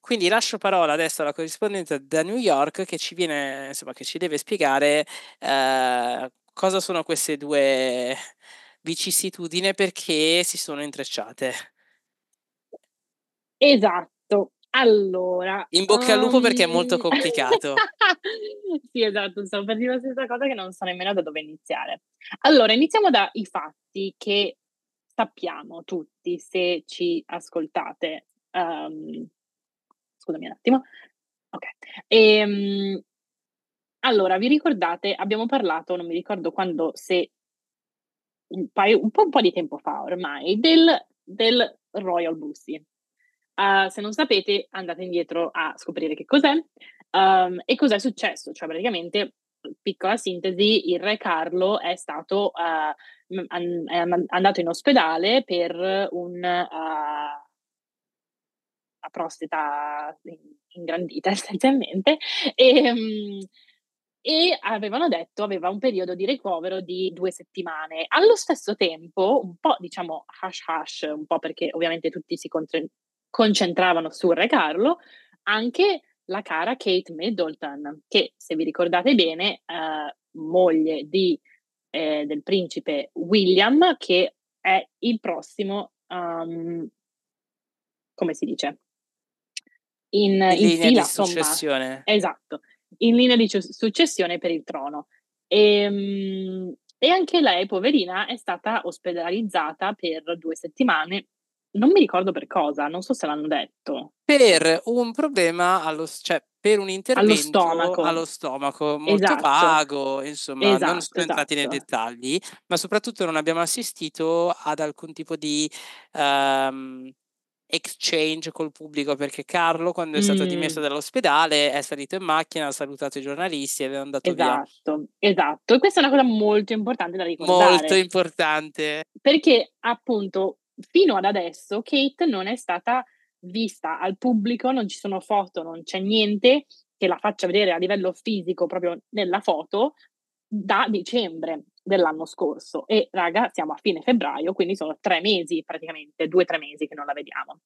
Quindi lascio parola adesso alla corrispondente da New York che ci viene, insomma, che ci deve spiegare eh, cosa sono queste due vicissitudini perché si sono intrecciate. Esatto. Allora, In bocca al lupo perché è molto *laughs* complicato. sì, esatto, stavo per dire la stessa cosa che non so nemmeno da dove iniziare. Allora, iniziamo dai fatti che sappiamo tutti se ci ascoltate. Um, scusami un attimo. Ok. Ehm, Allora, vi ricordate, abbiamo parlato, non mi ricordo quando, se un, paio, un, po', un po', di tempo fa ormai, del, del Royal Bussy. Uh, se non sapete, andate indietro a scoprire che cos'è um, e cos'è successo. Cioè, praticamente, piccola sintesi, il re Carlo è stato uh, è andato in ospedale per un uh, prostata ingrandita *laughs* essenzialmente e, um, e avevano detto aveva un periodo di ricovero di due settimane. Allo stesso tempo, un po' diciamo hush hush, un po' perché ovviamente tutti si concentravano su Re Carlo, anche la cara Kate Middleton, che se vi ricordate bene, eh, moglie di, eh, del principe William, che è il prossimo, um, come si dice? In, in, in fila, insomma. Esatto in linea di successione per il trono. E, ehm, e anche lei, poverina, è stata ospedalizzata per due settimane. Non mi ricordo per cosa, non so se l'hanno detto. Per un problema allo, cioè per un intervento allo stomaco, allo stomaco molto esatto. vago, insomma, esatto, non sono entrati esatto. nei dettagli, ma soprattutto non abbiamo assistito ad alcun tipo di um, exchange col pubblico perché Carlo quando è stato mm. dimesso dall'ospedale è salito in macchina, ha salutato i giornalisti ed è andato esatto, via. Esatto, esatto. E questa è una cosa molto importante da ricordare. Molto importante. Perché appunto fino ad adesso Kate non è stata vista al pubblico, non ci sono foto, non c'è niente che la faccia vedere a livello fisico proprio nella foto da dicembre dell'anno scorso. E raga siamo a fine febbraio quindi sono tre mesi praticamente due o tre mesi che non la vediamo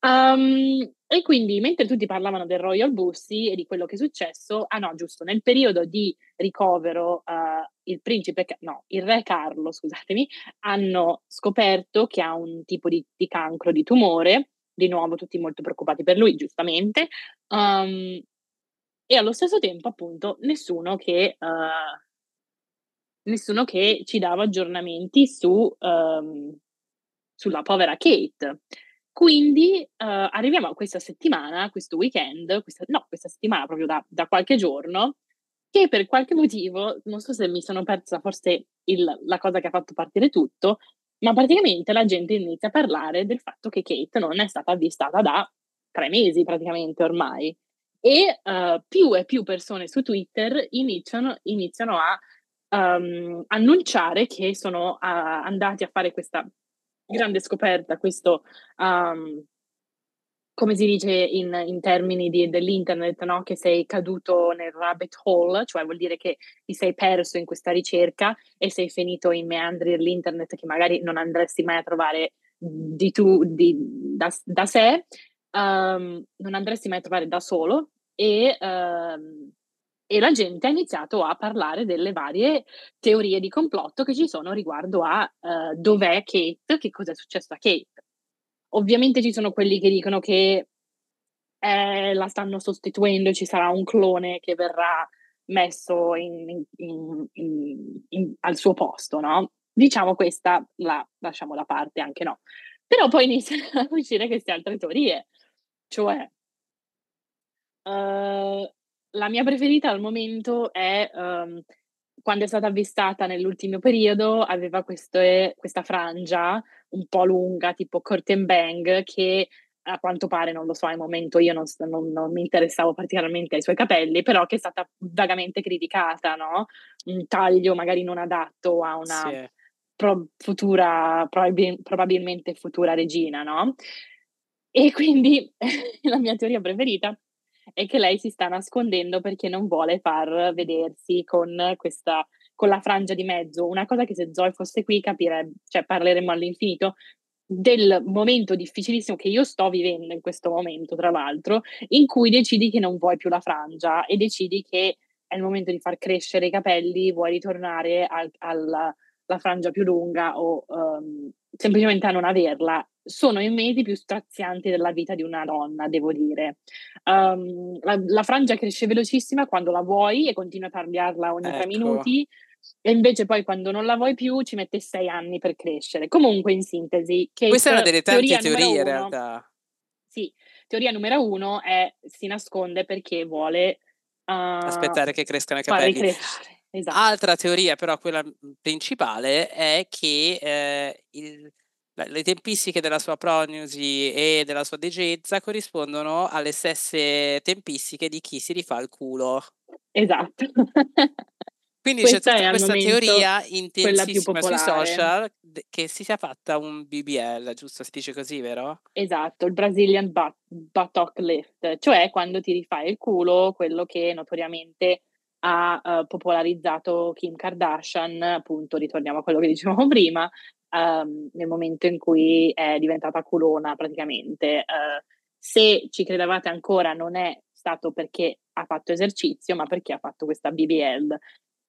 um, e quindi mentre tutti parlavano del Royal Bussy e di quello che è successo ah no giusto nel periodo di ricovero uh, il principe no il re Carlo scusatemi hanno scoperto che ha un tipo di, di cancro di tumore di nuovo tutti molto preoccupati per lui giustamente um, e allo stesso tempo appunto nessuno che uh, nessuno che ci dava aggiornamenti su, um, sulla povera Kate. Quindi uh, arriviamo a questa settimana, questo weekend, questa, no, questa settimana proprio da, da, qualche giorno, che per qualche motivo, non so se mi sono persa forse il, la cosa che ha fatto partire tutto, ma praticamente la gente inizia a parlare del fatto che Kate non è stata avvistata da tre mesi praticamente ormai. E uh, più e più persone su Twitter iniziano, iniziano a um, annunciare che sono uh, andati a fare questa grande scoperta, questo, um, come si dice in, in termini di, dell'internet, no? che sei caduto nel rabbit hole, cioè vuol dire che ti sei perso in questa ricerca e sei finito in meandri dell'internet che magari non andresti mai a trovare di tu, di, da, da sé, um, non andresti mai a trovare da solo e um, e la gente ha iniziato a parlare delle varie teorie di complotto che ci sono riguardo a uh, dov'è Kate, che cosa è successo a Kate. Ovviamente ci sono quelli che dicono che eh, la stanno sostituendo, ci sarà un clone che verrà messo in, in, in, al suo posto, no? Diciamo questa la lasciamo da parte, anche no. Però poi iniziano *laughs* a uscire queste altre teorie, cioè uh, la mia preferita al momento è um, quando è stata avvistata nell'ultimo periodo, aveva queste, questa frangia un po' lunga, tipo curtain bang, che a quanto pare, non lo so, al momento io non, non, non, mi interessavo particolarmente ai suoi capelli, però che è stata vagamente criticata, no? Un taglio magari non adatto a una sì. pro, futura, probabil, probabilmente futura regina, no? E quindi *laughs* la mia teoria preferita è che lei si sta nascondendo perché non vuole far vedersi con questa con la frangia di mezzo, una cosa che se Zoe fosse qui capirebbe, cioè parleremmo all'infinito del momento difficilissimo che io sto vivendo in questo momento, tra l'altro, in cui decidi che non vuoi più la frangia e decidi che è il momento di far crescere i capelli, vuoi ritornare al, alla frangia più lunga o um, semplicemente a non averla sono i mesi più strazianti della vita di una donna, devo dire. Um, la, la, frangia cresce velocissima quando la vuoi e continui a tagliarla ogni ecco. tre minuti, e invece poi quando non la vuoi più ci mette sei anni per crescere. Comunque, in sintesi, Kate, questa è una delle tante teorie uno, in realtà. Sì, teoria numero uno è si nasconde perché vuole aspettare che crescano i capelli. Esatto. Altra teoria, però quella principale, è che eh, il, le tempistiche della sua prognosi e della sua degenza corrispondono alle stesse tempistiche di chi si rifà il culo. Esatto. Quindi questa c'è tutta questa teoria intensissima sui social che si sia fatta un BBL, giusto? Si dice così, vero? Esatto, il Brazilian butt, buttock lift, cioè quando ti rifai il culo, quello che notoriamente ha uh, popolarizzato Kim Kardashian, appunto, ritorniamo a quello che dicevamo *laughs* prima, um, nel momento in cui è diventata culona praticamente. Uh, se ci credevate ancora non è stato perché ha fatto esercizio, ma perché ha fatto questa BBL.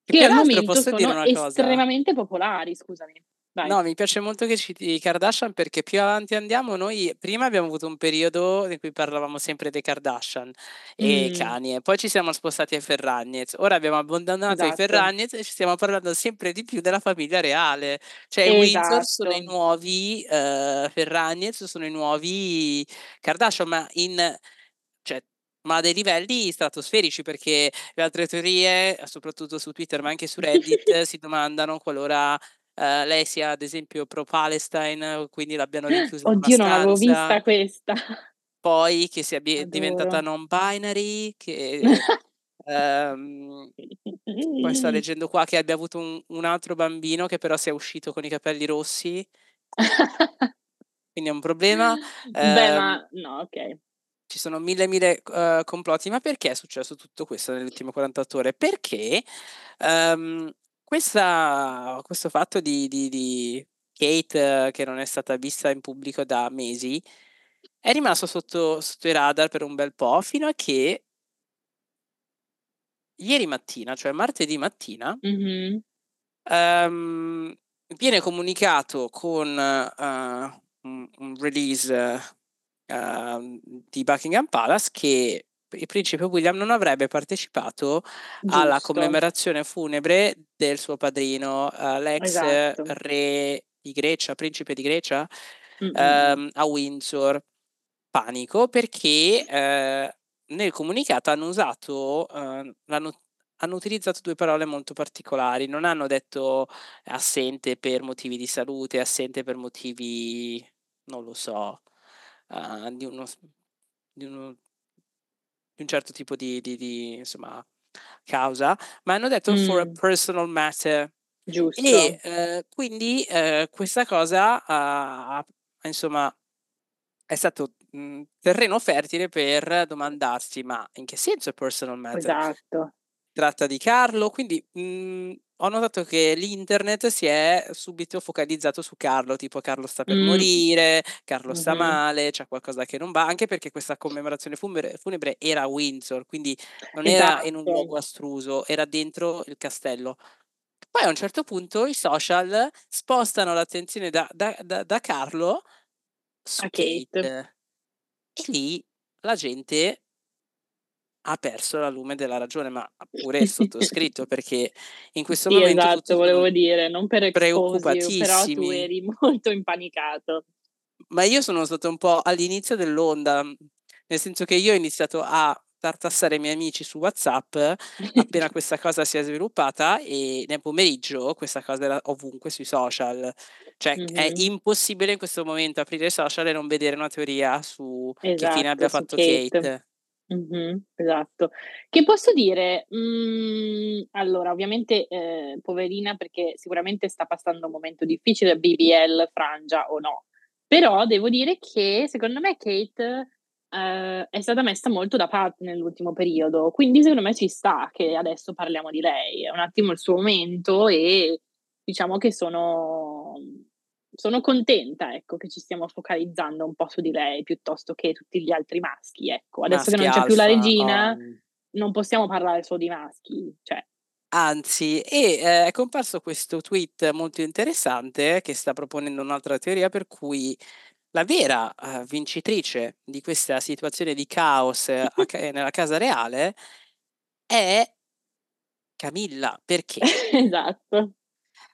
Che al momento sono estremamente popolari, scusami. Vai. No, mi piace molto che citi i Kardashian perché più avanti andiamo, noi prima abbiamo avuto un periodo in cui parlavamo sempre dei Kardashian e mm. Kanye, poi ci siamo spostati ai Ferragnez, ora abbiamo abbandonato esatto. i Ferragnez e ci stiamo parlando sempre di più della famiglia reale, cioè esatto. i Windsor sono i nuovi uh, Ferragnez, sono i nuovi Kardashian, ma in... Cioè, ma a dei livelli stratosferici perché le altre teorie, soprattutto su Twitter ma anche su Reddit, *laughs* si domandano qualora uh, lei sia ad esempio pro Palestine, quindi l'abbiano rinchiusa Oddio, non avevo vista questa. *laughs* Poi che sia bi- diventata non binary, che um, poi sto *laughs* leggendo qua che abbia avuto un, un, altro bambino che però sia uscito con i capelli rossi. quindi è un problema. Beh, um, ma no, ok ci sono mille mille uh, complotti, ma perché è successo tutto questo nelle ultime 48 ore? Perché um, questa, questo fatto di, di, di Kate uh, che non è stata vista in pubblico da mesi è rimasto sotto, sotto i radar per un bel po' fino a che ieri mattina, cioè martedì mattina, mm-hmm. um, viene comunicato con uh, un, un, release uh, di Buckingham Palace che il principe William non avrebbe partecipato Giusto. alla commemorazione funebre del suo padrino, uh, l'ex esatto. re di Grecia, principe di Grecia, um, a Windsor. Panico perché uh, nel comunicato hanno usato, uh, hanno, utilizzato due parole molto particolari, non hanno detto assente per motivi di salute, assente per motivi, non lo so, uh, di, uno, di, uno, un certo tipo di, di, di insomma, causa, ma hanno detto mm. for a personal matter. Giusto. E uh, quindi uh, questa cosa ha, insomma, è stato mh, terreno fertile per domandarsi ma in che senso è personal matter? Esatto. Tratta di Carlo, quindi mh, ho notato che l'internet si è subito focalizzato su Carlo, tipo Carlo sta per mm. morire, Carlo sta mm-hmm. male, c'è qualcosa che non va, anche perché questa commemorazione funebre, funebre era a Windsor, quindi non esatto. era in un luogo esatto. astruso, era dentro il castello. Poi a un certo punto i social spostano l'attenzione da, da, da, da Carlo su Kate. Kate. E lì la gente ha perso la lume della ragione, ma pure il sottoscritto, *laughs* perché in questo sì, momento esatto, volevo dire, non per esposi, però tu eri *laughs* molto impanicato. Ma io sono stato un po' all'inizio dell'onda, nel senso che io ho iniziato a tartassare i miei amici su WhatsApp appena *laughs* questa cosa si è sviluppata e nel pomeriggio questa cosa era ovunque sui social. Cioè mm-hmm. è impossibile in questo momento aprire i social e non vedere una teoria su esatto, che fine abbia fatto Kate. Kate. Mm-hmm, esatto. Che posso dire? Mm, allora, ovviamente, eh, poverina, perché sicuramente sta passando un momento difficile, BBL, frangia o no. Però devo dire che secondo me Kate eh, è stata messa molto da parte nell'ultimo periodo, quindi secondo me ci sta che adesso parliamo di lei. È un attimo il suo momento e diciamo che sono sono contenta, ecco, che ci stiamo focalizzando un po' su di lei piuttosto che tutti gli altri maschi, ecco. Adesso maschi che non c'è alfa, più la regina, um... non possiamo parlare solo di maschi, cioè. Anzi, e eh, è comparso questo tweet molto interessante che sta proponendo un'altra teoria per cui la vera uh, vincitrice di questa situazione di caos uh, *laughs* nella casa reale è Camilla. Perché? esatto.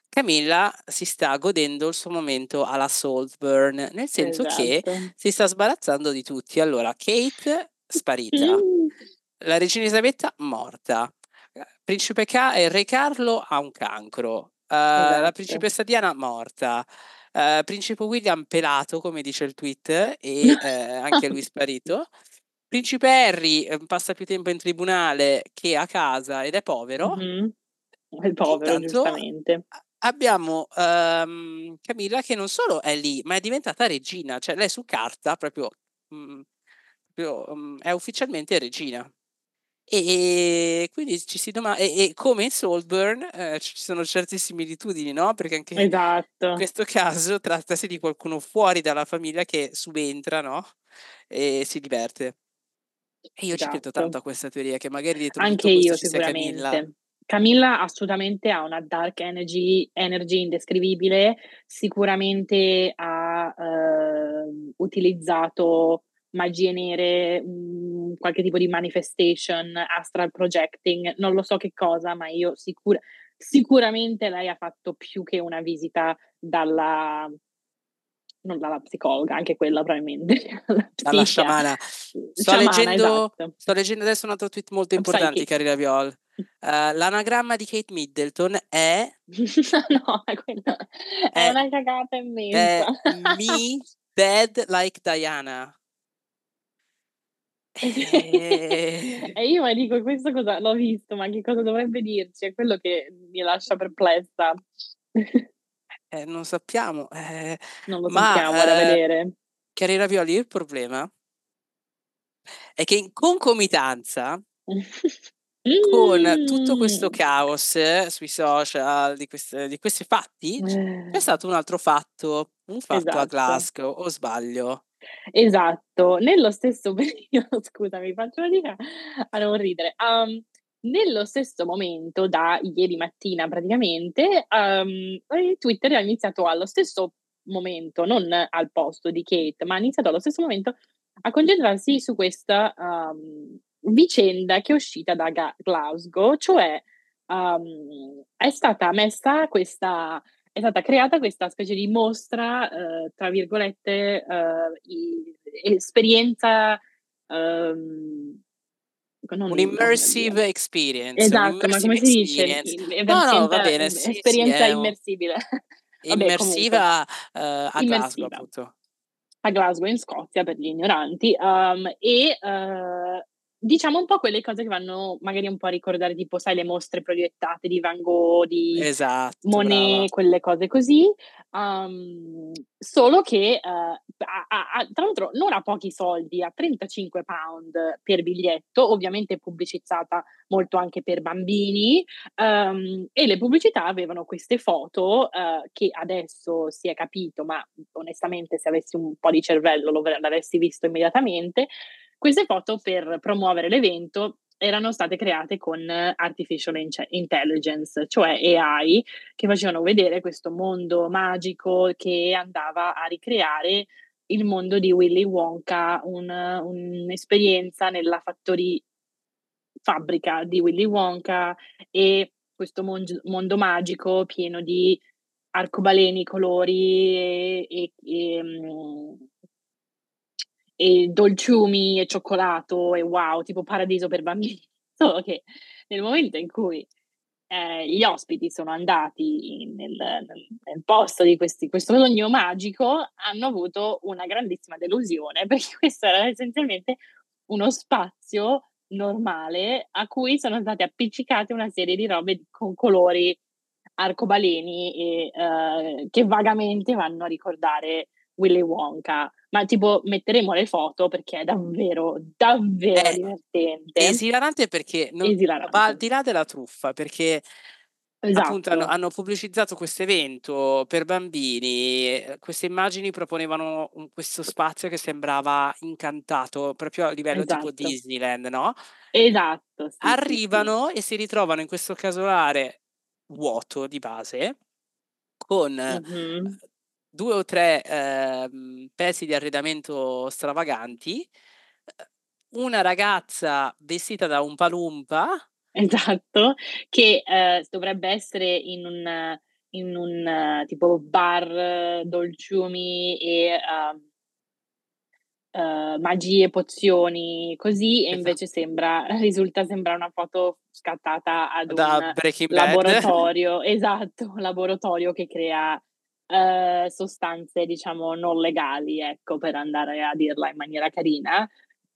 Camilla si sta godendo il suo momento alla Saltburn, nel senso esatto. che si sta sbarazzando di tutti. Allora, Kate sparita, La regina Elisabetta morta. Principe Ca- eh, Re Carlo ha un cancro. Uh, esatto. La principessa Diana morta. Uh, Principe William pelato, come dice il tweet, e uh, *laughs* anche lui sparito. Principe Harry passa più tempo in tribunale che a casa ed è povero. Mm-hmm. È povero, Intanto, giustamente. Abbiamo um, Camilla che non solo è lì, ma è diventata regina, cioè lei su carta proprio, mh, proprio mh, è ufficialmente regina. E quindi ci si domanda, e, e come in Saltburn eh, ci sono certe similitudini, no? Perché anche esatto. in questo caso trattasi di qualcuno fuori dalla famiglia che subentra, no? E si diverte. E io esatto. ci credo tanto a questa teoria, che magari dietro anche io sicuramente. Camilla. Camilla assolutamente ha una dark energy, energy indescrivibile, sicuramente ha eh, utilizzato magie nere, mh, qualche tipo di manifestation, astral projecting, non lo so che cosa, ma io sicura, sicuramente lei ha fatto più che una visita dalla non dalla psicologa, anche quella probabilmente. *laughs* Dalla sciamana. Sto, sciamana, leggendo, esatto. sto leggendo adesso un altro tweet molto importante, cari Raviol. Uh, l'anagramma di Kate Middleton è... *laughs* no, è, è, è una cagata immensa. È me dead like Diana. *laughs* E... e io mi dico, questo cosa l'ho visto, ma che cosa dovrebbe dirci? È quello che mi lascia perplessa. Eh, non sappiamo. Eh, non lo ma, sappiamo, da eh, vedere. Cari Ravioli, il problema è che in concomitanza con tutto questo *laughs* caos sui social di, queste, di questi fatti, c'è eh. stato un altro fatto, un fatto esatto. a Glasgow, o sbaglio? Esatto, nello stesso *laughs* periodo, scusami, faccio fatica a non ridere. Um, nello stesso momento, da ieri mattina praticamente, um, Twitter ha iniziato allo stesso momento, non al posto di Kate, ma ha iniziato allo stesso momento a concentrarsi su questa um, vicenda che è uscita da Ga- Glasgow, cioè um, è stata messa questa è stata creata questa specie di mostra, eh, tra virgolette, eh, esperienza. Um, Un'immersive experience. Esatto, ma come si dice? No, no, va bene. Sì, esperienza sì, immersibile. *laughs* Immersiva uh, a immersiva. Glasgow, appunto. A Glasgow, in Scozia, per gli ignoranti. Um, e uh, diciamo un po' quelle cose che vanno magari un po' a ricordare, tipo, sai, le mostre proiettate di Van Gogh, di esatto, Monet, brava. quelle cose così. Um, solo che, uh, a, a, tra l'altro, non a pochi soldi, a 35 pound per biglietto, ovviamente pubblicizzata molto anche per bambini. Um, e le pubblicità avevano queste foto uh, che adesso si è capito, ma onestamente, se avessi un po' di cervello lo l'avresti visto immediatamente queste foto per promuovere l'evento erano state create con artificial intelligence, cioè AI, che facevano vedere questo mondo magico che andava a ricreare il mondo di Willy Wonka, un, un'esperienza nella factory, fabbrica di Willy Wonka e questo mon- mondo magico pieno di arcobaleni, colori e, e, e um, e dolciumi e cioccolato e wow, tipo paradiso per bambini. *laughs* Solo che nel momento in cui eh, gli ospiti sono andati nel, nel, nel posto di questi, questo sogno magico, hanno avuto una grandissima delusione *laughs* perché questo era essenzialmente uno spazio normale a cui sono state appiccicate una serie di robe con colori arcobaleni e uh, che vagamente vanno a ricordare Willy Wonka, ma tipo metteremo le foto perché è davvero, davvero è divertente. Esilarante perché non, esilarante. va al di là della truffa, perché esatto. appunto hanno, hanno pubblicizzato questo evento per bambini, queste immagini proponevano un, questo spazio che sembrava incantato, proprio a livello esatto. tipo Disneyland, no? Esatto. Sì, Arrivano sì, sì. e si ritrovano in questo casolare vuoto di base con mm-hmm due o tre eh, pezzi di arredamento stravaganti, eh, una ragazza vestita da un palumpa. Esatto, che eh, dovrebbe essere in un, in un uh, tipo bar dolciumi e uh, uh, magie, pozioni, così, e Esatto. invece sembra, *laughs* risulta sembra una foto scattata ad Da un laboratorio, *laughs* esatto, un laboratorio che crea uh, sostanze, diciamo, non legali, ecco, per andare a dirla in maniera carina.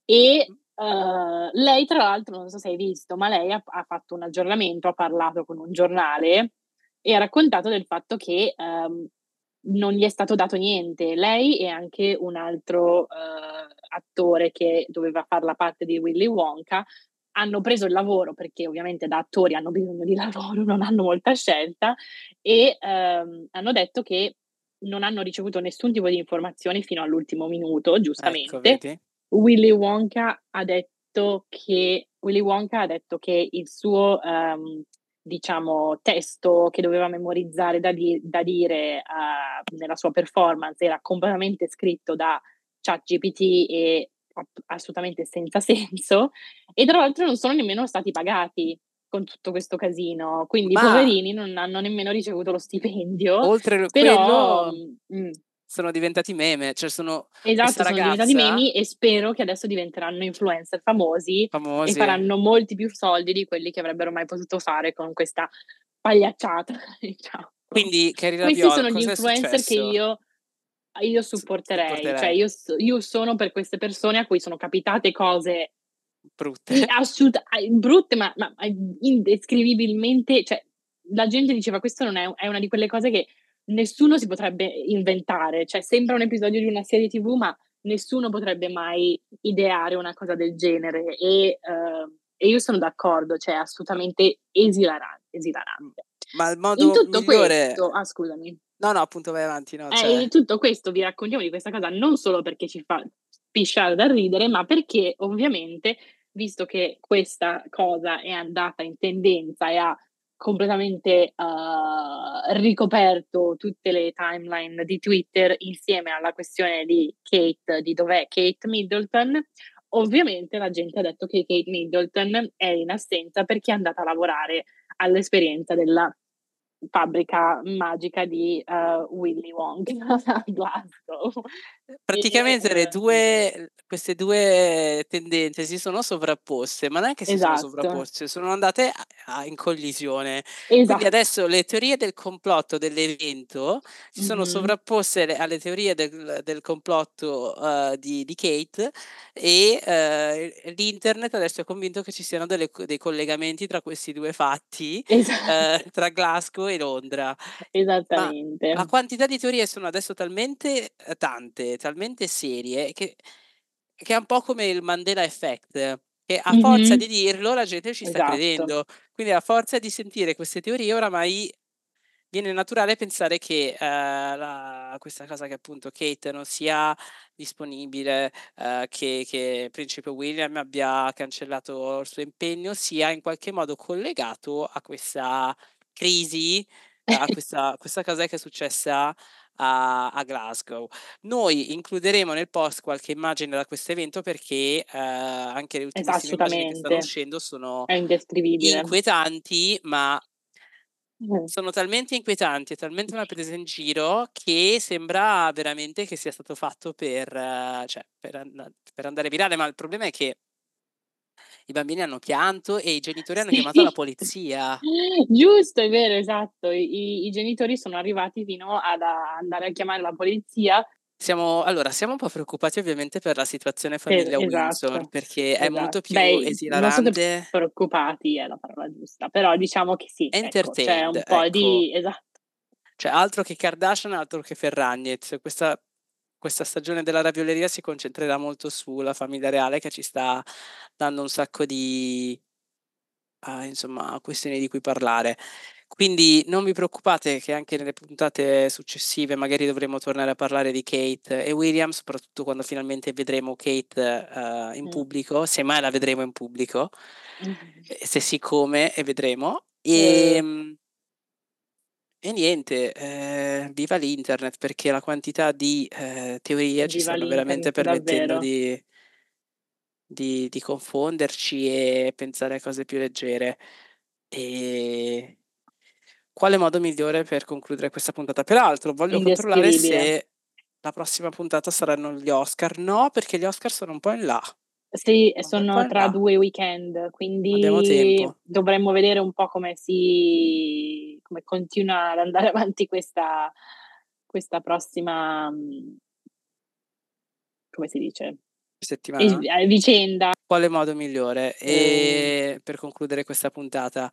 E uh, lei, tra l'altro, non so se hai visto, ma lei ha, ha fatto un aggiornamento, ha parlato con un giornale e ha raccontato del fatto che um, non gli è stato dato niente. Lei e anche un altro uh, attore che doveva fare la parte di Willy Wonka hanno preso il lavoro perché ovviamente da attori hanno bisogno di *laughs* lavoro, non hanno molta scelta e um, hanno detto che non hanno ricevuto nessun tipo di informazioni fino all'ultimo minuto, giustamente. Ecco, Willy Wonka ha detto che Willy Wonka ha detto che il suo um, diciamo, testo che doveva memorizzare da, di- da dire uh, nella sua performance era completamente scritto da ChatGPT e assolutamente senza senso e tra l'altro non sono nemmeno stati pagati con tutto questo casino, quindi i poverini non hanno nemmeno ricevuto lo stipendio. Oltre però, quello, mm, sono diventati meme, cioè sono Esatto, sono ragazza, diventati memi e spero che adesso diventeranno influencer famosi famosi. e faranno molti più soldi di quelli che avrebbero mai potuto fare con questa pagliacciata. *laughs* Diciamo. Quindi, Carrie Questi Raviol, sono gli influencer che io, io supporterei, supporterei. cioè io, io sono per queste persone a cui sono capitate cose Brutte. assolut- brutte, ma, ma indescrivibilmente, cioè la gente diceva questo non è, è una di quelle cose che nessuno si potrebbe inventare, cioè sembra un episodio di una serie tv, ma nessuno potrebbe mai ideare una cosa del genere e, uh, e io sono d'accordo, cioè assolutamente esilarante, esilarante. Ma il modo In tutto migliore... questo, ah scusami, No, no, appunto vai avanti, no, eh, cioè... in tutto questo vi raccontiamo di questa cosa non solo perché ci fa pisciare da ridere, ma perché ovviamente, visto che questa cosa è andata in tendenza e ha completamente uh, ricoperto tutte le timeline di Twitter insieme alla questione di Kate, di dov'è Kate Middleton, ovviamente la gente ha detto che Kate Middleton è in assenza perché è andata a lavorare all'esperienza della fabbrica magica di uh, Willy Wonka *laughs* a Glasgow. Praticamente e, le due, queste due tendenze si sono sovrapposte, ma non è che si Esatto. sono sovrapposte, sono andate a, a, in collisione. Esatto. Quindi adesso le teorie del complotto dell'evento si sono Mhm. sovrapposte le- alle teorie del, del complotto uh, di, di Kate e uh, l'internet adesso è convinto che ci siano delle- dei collegamenti tra questi due fatti, Esatto. uh, tra Glasgow e Londra. Esattamente. La quantità di teorie sono adesso talmente eh, tante, talmente serie, che, che è un po' come il Mandela Effect, che a forza Mhm. di dirlo la gente ci sta Esatto. credendo. Quindi a forza di sentire queste teorie oramai viene naturale pensare che eh, la- questa cosa che appunto Kate non sia disponibile, eh, che, che Principe William abbia cancellato il suo impegno, sia in qualche modo collegato a questa crisi a *laughs* questa, questa cosa che è successa a, a Glasgow. Noi includeremo nel post qualche immagine da questo evento perché eh, anche le ultimissime immagini che stanno uscendo sono inquietanti, ma sono talmente inquietanti e talmente una presa in giro che sembra veramente che sia stato fatto per, eh, cioè, per, and- per andare virale, ma il problema è che i bambini hanno pianto e i genitori hanno Sì. chiamato la *laughs* polizia. Giusto, è vero, esatto. I, i genitori sono arrivati fino ad andare a chiamare la polizia. Siamo, allora, siamo un po' preoccupati ovviamente per la situazione famiglia Windsor esatto, perché è esatto. molto più Beh, non esilarante. preoccupati è la parola giusta, però diciamo che sì, ecco, c'è Entertained, un po' ecco. di... Esatto. Cioè, altro che Kardashian, altro che Ferragnez. Questa, questa stagione della ravioleria si concentrerà molto sulla famiglia reale che ci sta dando un sacco di ah, insomma, questioni di cui parlare. Quindi non vi preoccupate che anche nelle puntate successive magari dovremo tornare a parlare di Kate e William, soprattutto quando finalmente vedremo Kate eh, in pubblico, semmai la vedremo in pubblico, eh, se sì come e vedremo. Eh. E, e niente, eh, viva l'internet perché la quantità di eh, teorie ci stanno veramente permettendo di, di, di confonderci e pensare a cose più leggere. E quale modo migliore per concludere questa puntata? Peraltro voglio controllare se la prossima puntata saranno gli Oscar. No, perché gli Oscar sono un po' in là. Sì, sono tra due weekend, quindi dovremmo vedere un po' come si come continua ad andare *laughs* avanti questa, questa prossima come si dice? Settimana. Eh, vicenda. Quale modo migliore? E per concludere questa puntata,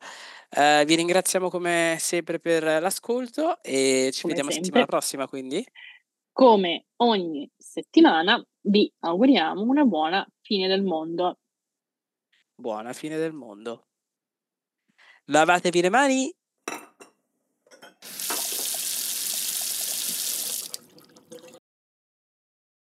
eh, vi ringraziamo come sempre per l'ascolto e ci come vediamo sempre. settimana prossima quindi. Come ogni settimana vi auguriamo una buona fine del mondo. Buona fine del mondo. Lavatevi le mani